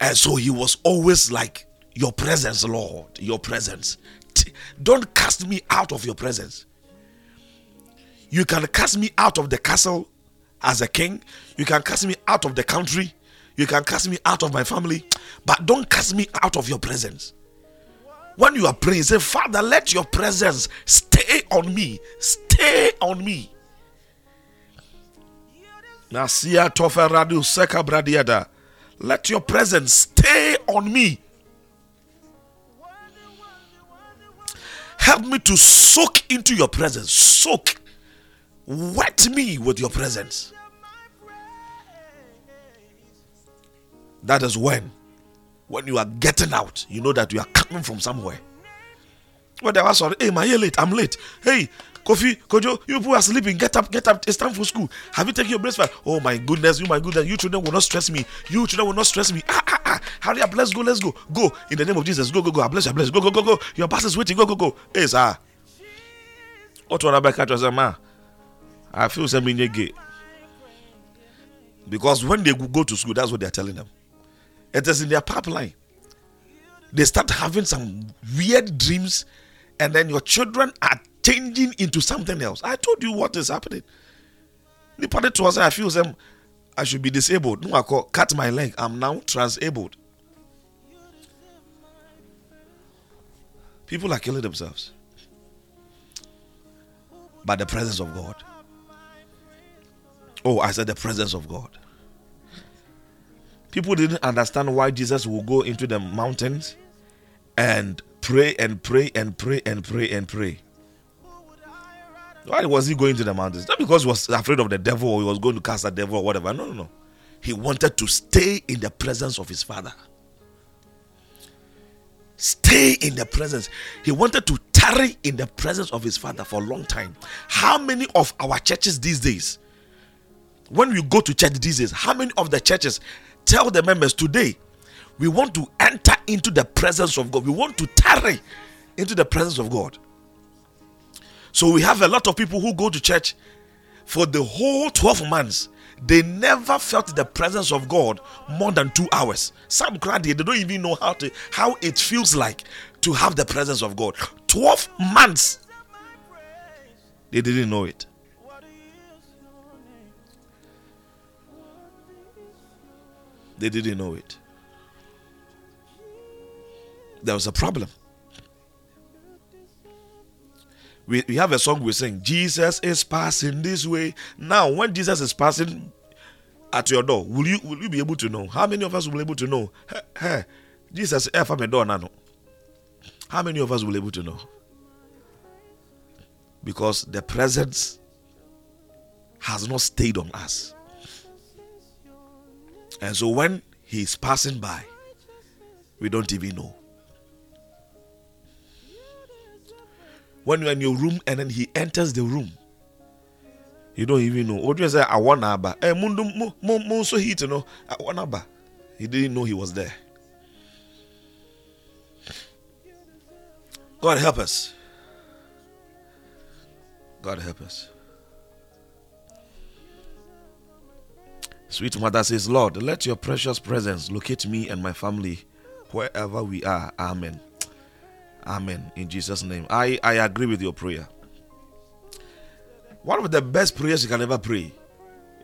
And so he was always like, Your presence, Lord, your presence. Don't cast me out of your presence. You can cast me out of the castle as a king. You can cast me out of the country. You can cast me out of my family. But don't cast me out of your presence. When you are praying, say, Father, let your presence stay on me. Stay on me. Nasia Toferadu Seka Bradiada. Let your presence stay on me. Help me to soak into your presence. Soak Wet me with your presence. That is when, when you are getting out, you know that you are coming from somewhere. They were sorry. Hey, my, you late. I'm late. Hey, Kofi, Kojo, you people are sleeping. Get up, get up. It's time for school. Have you taken your breakfast? Oh my goodness, you my goodness. You children will not stress me. You children will not stress me. Ah, ah, ah. Hurry up. Let's go. Let's go. Go. In the name of Jesus. Go, go, go. I bless you. I bless you. Go, go, go, go. Your bus is waiting. Go, go, go. Hey, sir. What want to catch? I feel something gay. Because when they go to school, that's what they're telling them. It is in their pipeline. They start having some weird dreams, and then your children are changing into something else. I told you what is happening. The party to us, I feel them. I should be disabled. No, I call cut my leg. I'm now transabled. People are killing themselves. By the presence of God. Oh, I said the presence of God. People didn't understand why Jesus would go into the mountains and pray and pray and pray and pray and pray. Why was he going to the mountains? Not because he was afraid of the devil or he was going to cast a devil or whatever. No, no, no. He wanted to stay in the presence of his father. Stay in the presence. He wanted to tarry in the presence of his father for a long time. How many of our churches these days, when we go to church these days, how many of the churches tell the members today, we want to enter into the presence of God. We want to tarry into the presence of God. So we have a lot of people who go to church for the whole 12 months. They never felt the presence of God more than two hours. Some cried, they don't even know how to how it feels like to have the presence of God. 12 months. They didn't know it. They didn't know it. There was a problem. we, we have a song we sing jesus is passing this way. Now when jesus is passing at your door will you will you be able to know? How many of us will be able to know? Hey, hey jesus eh, ever my door now how many of us will be able to know? Because the presence has not stayed on us. And so when he's passing by we don't even know when you're in your room and then he enters the room. You don't even know. What do you say? I want Abba. Eh, mundo mo so heat, you know. I want Abba. He didn't know he was there. God help us. God help us. Sweet mother says, Lord, let your precious presence locate me and my family wherever we are. Amen. Amen. In Jesus' name. I, I agree with your prayer. One of the best prayers you can ever pray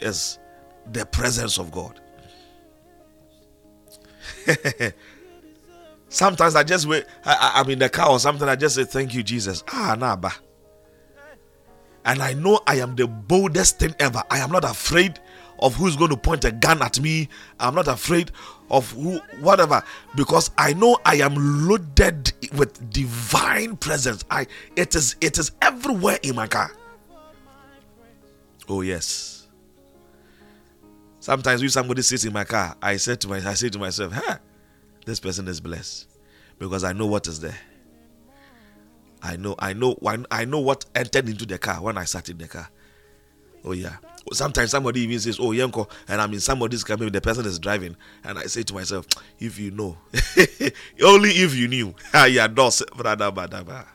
is the presence of God. Sometimes I just wait, I, am in the car or something, I just say, Thank you, Jesus. Ah, naba. And I know I am the boldest thing ever. I am not afraid of who's going to point a gun at me. I'm not afraid of who, whatever, because I know I am loaded with divine presence. I it is it is everywhere in my car. Oh yes. Sometimes when somebody sits in my car, I said to my I say to myself, huh, this person is blessed. Because I know what is there. I know, I know, I know what entered into the car when I sat in the car. Oh yeah. Sometimes somebody even says, "Oh, Yanko," and I'm in somebody's car. Maybe the person is driving, and I say to myself, "If you know, only if you knew." Ah, yeah, brother, brother.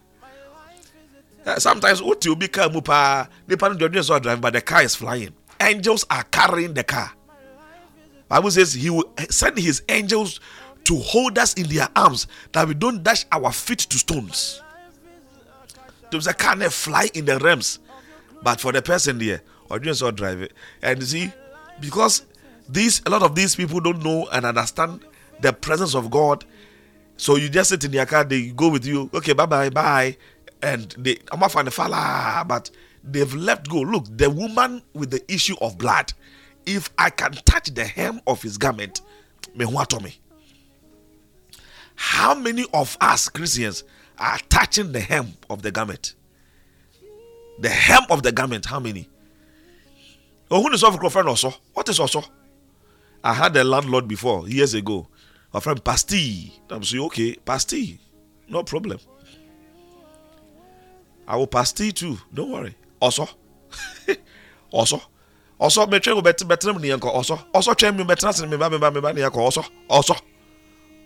Sometimes what you be car mupa, the person driving, but the car is flying. Angels are carrying the car. Bible says He will send His angels to hold us in their arms that we don't dash our feet to stones. There's a car fly in the realms, but for the person there, or just not drive. And you see, because these a lot of these people don't know and understand the presence of God. So you just sit in your car, they go with you, okay, bye bye, bye. And they I'm off on the falla, but they've left go. Look, the woman with the issue of blood, if I can touch the hem of his garment, me what me. How many of us Christians are touching the hem of the garment? The hem of the garment, how many? Oh, who is of friend also? What is also? I had a landlord before years ago. My friend Pasti. I'm saying, okay, Pasti. No problem. I will Pasti too. Don't worry. Also. also. Also, me train better better than yanko. Also. Also train me better than me ba me ba me ba yanko. Also. Also.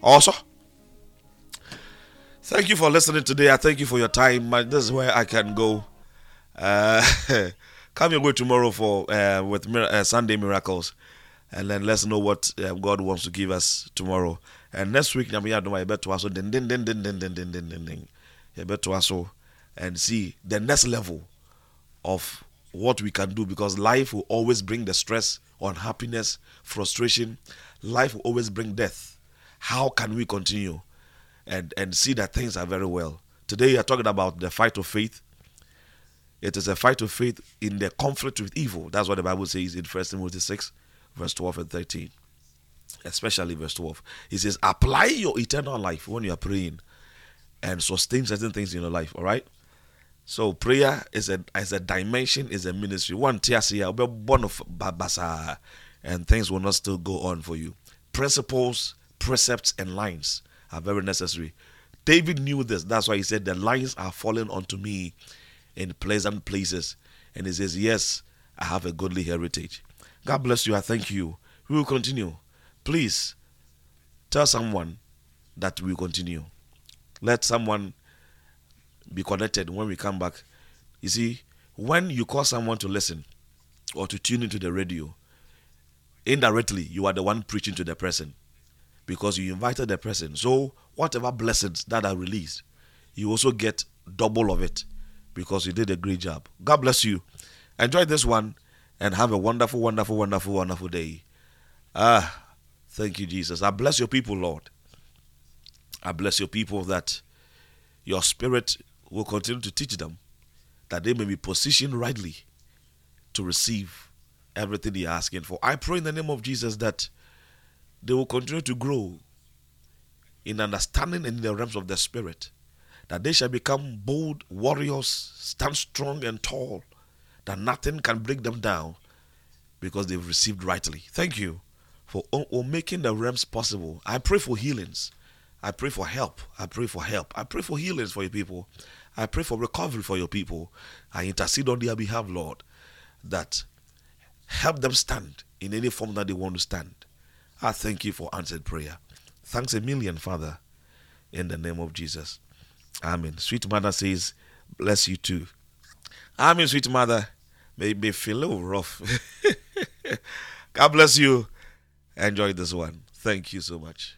Also. Thank you for listening today. I thank you for your time. This is where I can go. Uh, Come your way tomorrow for uh, with uh, Sunday miracles, and then let's know what uh, God wants to give us tomorrow. And next week, I'm going to bet also din din din din din din din din din din. You bet also and see the next level of what we can do because life will always bring the stress, unhappiness, frustration. Life will always bring death. How can we continue and and see that things are very well Today, we are talking about the fight of faith. It is a fight of faith in the conflict with evil. That's what the Bible says in 1 Timothy 6, verse 12 and 13. Especially verse 12. He says, Apply your eternal life when you are praying and sustain certain things in your life. All right? So prayer is a is a dimension, is a ministry. One tiasia be born of babasa, and things will not still go on for you. Principles, precepts, and lines are very necessary. David knew this. That's why he said, The lines are falling onto me in pleasant places. And he says, Yes, I have a godly heritage. God bless you. I thank you. We will continue. Please tell someone that we will continue. Let someone be connected when we come back. You see, when you call someone to listen or to tune into the radio, indirectly you are the one preaching to the person because you invited the person. So whatever blessings that are released, you also get double of it because you did a great job. God bless you. Enjoy this one and have a wonderful, wonderful, wonderful, wonderful day. Ah, thank you, Jesus. I bless your people, Lord. I bless your people that your spirit will continue to teach them that they may be positioned rightly to receive everything they are asking for. I pray in the name of Jesus that they will continue to grow in understanding and in the realms of the spirit, that they shall become bold warriors, stand strong and tall, that nothing can break them down because they've received rightly. Thank you for, for making the realms possible. I pray for healings. I pray for help. I pray for help. I pray for healings for your people. I pray for recovery for your people. I intercede on their behalf, Lord, that help them stand in any form that they want to stand. I thank you for answered prayer. Thanks a million, Father, in the name of Jesus. Amen. Sweet Mother says, Bless you too. Amen, sweet Mother. May, may feel a little rough. God bless you. Enjoy this one. Thank you so much.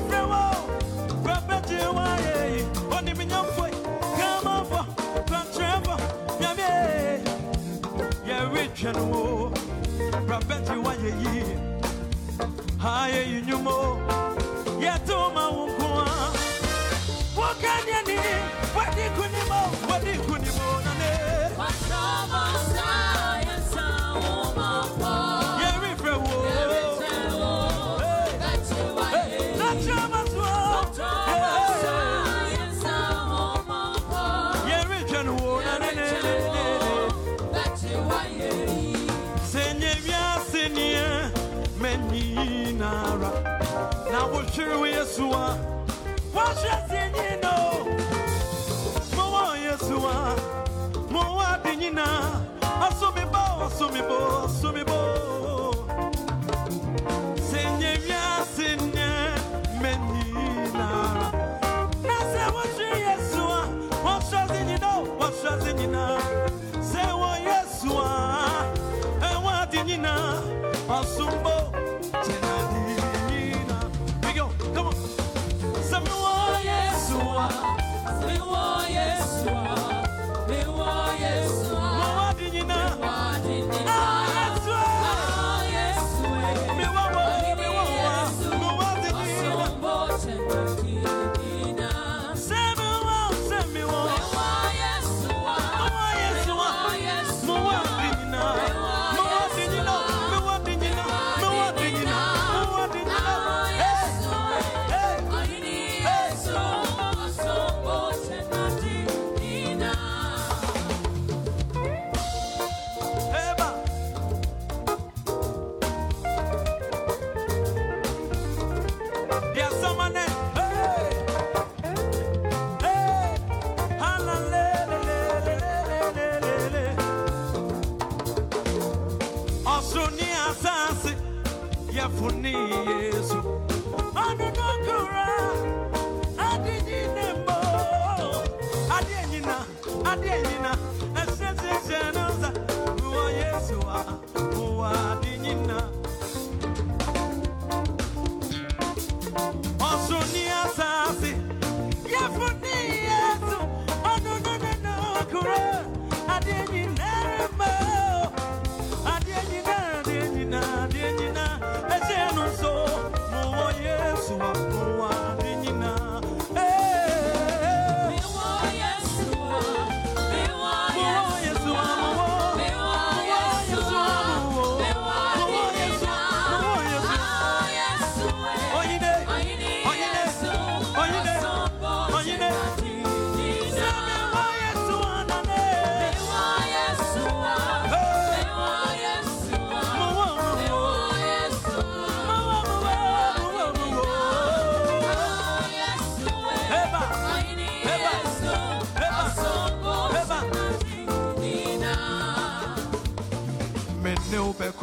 General, Rabbetti, why yeye, oni mi nyamfoi, come over, come chamber, nyamee, ye? Higher you knew more. Na woshiru Yesua. Washa senye no. Mowa Yesua. Mowa dinyina. Asumi bo, asumi bo, asumi bo. Senye vya senye meni nara. Na se washiru Yesua. Washa senye no. Washa senye na. Se wa Yesua. Ewa dinyina.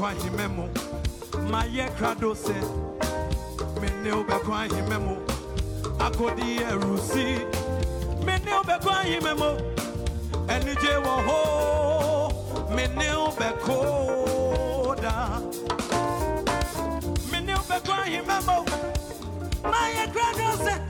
kwa himemu maye krado se mene ube kwa himemu akodi erusi. Mene ube kwa himemu enije wo ho mene ube koda. Mene ube kwa himemu maye krado se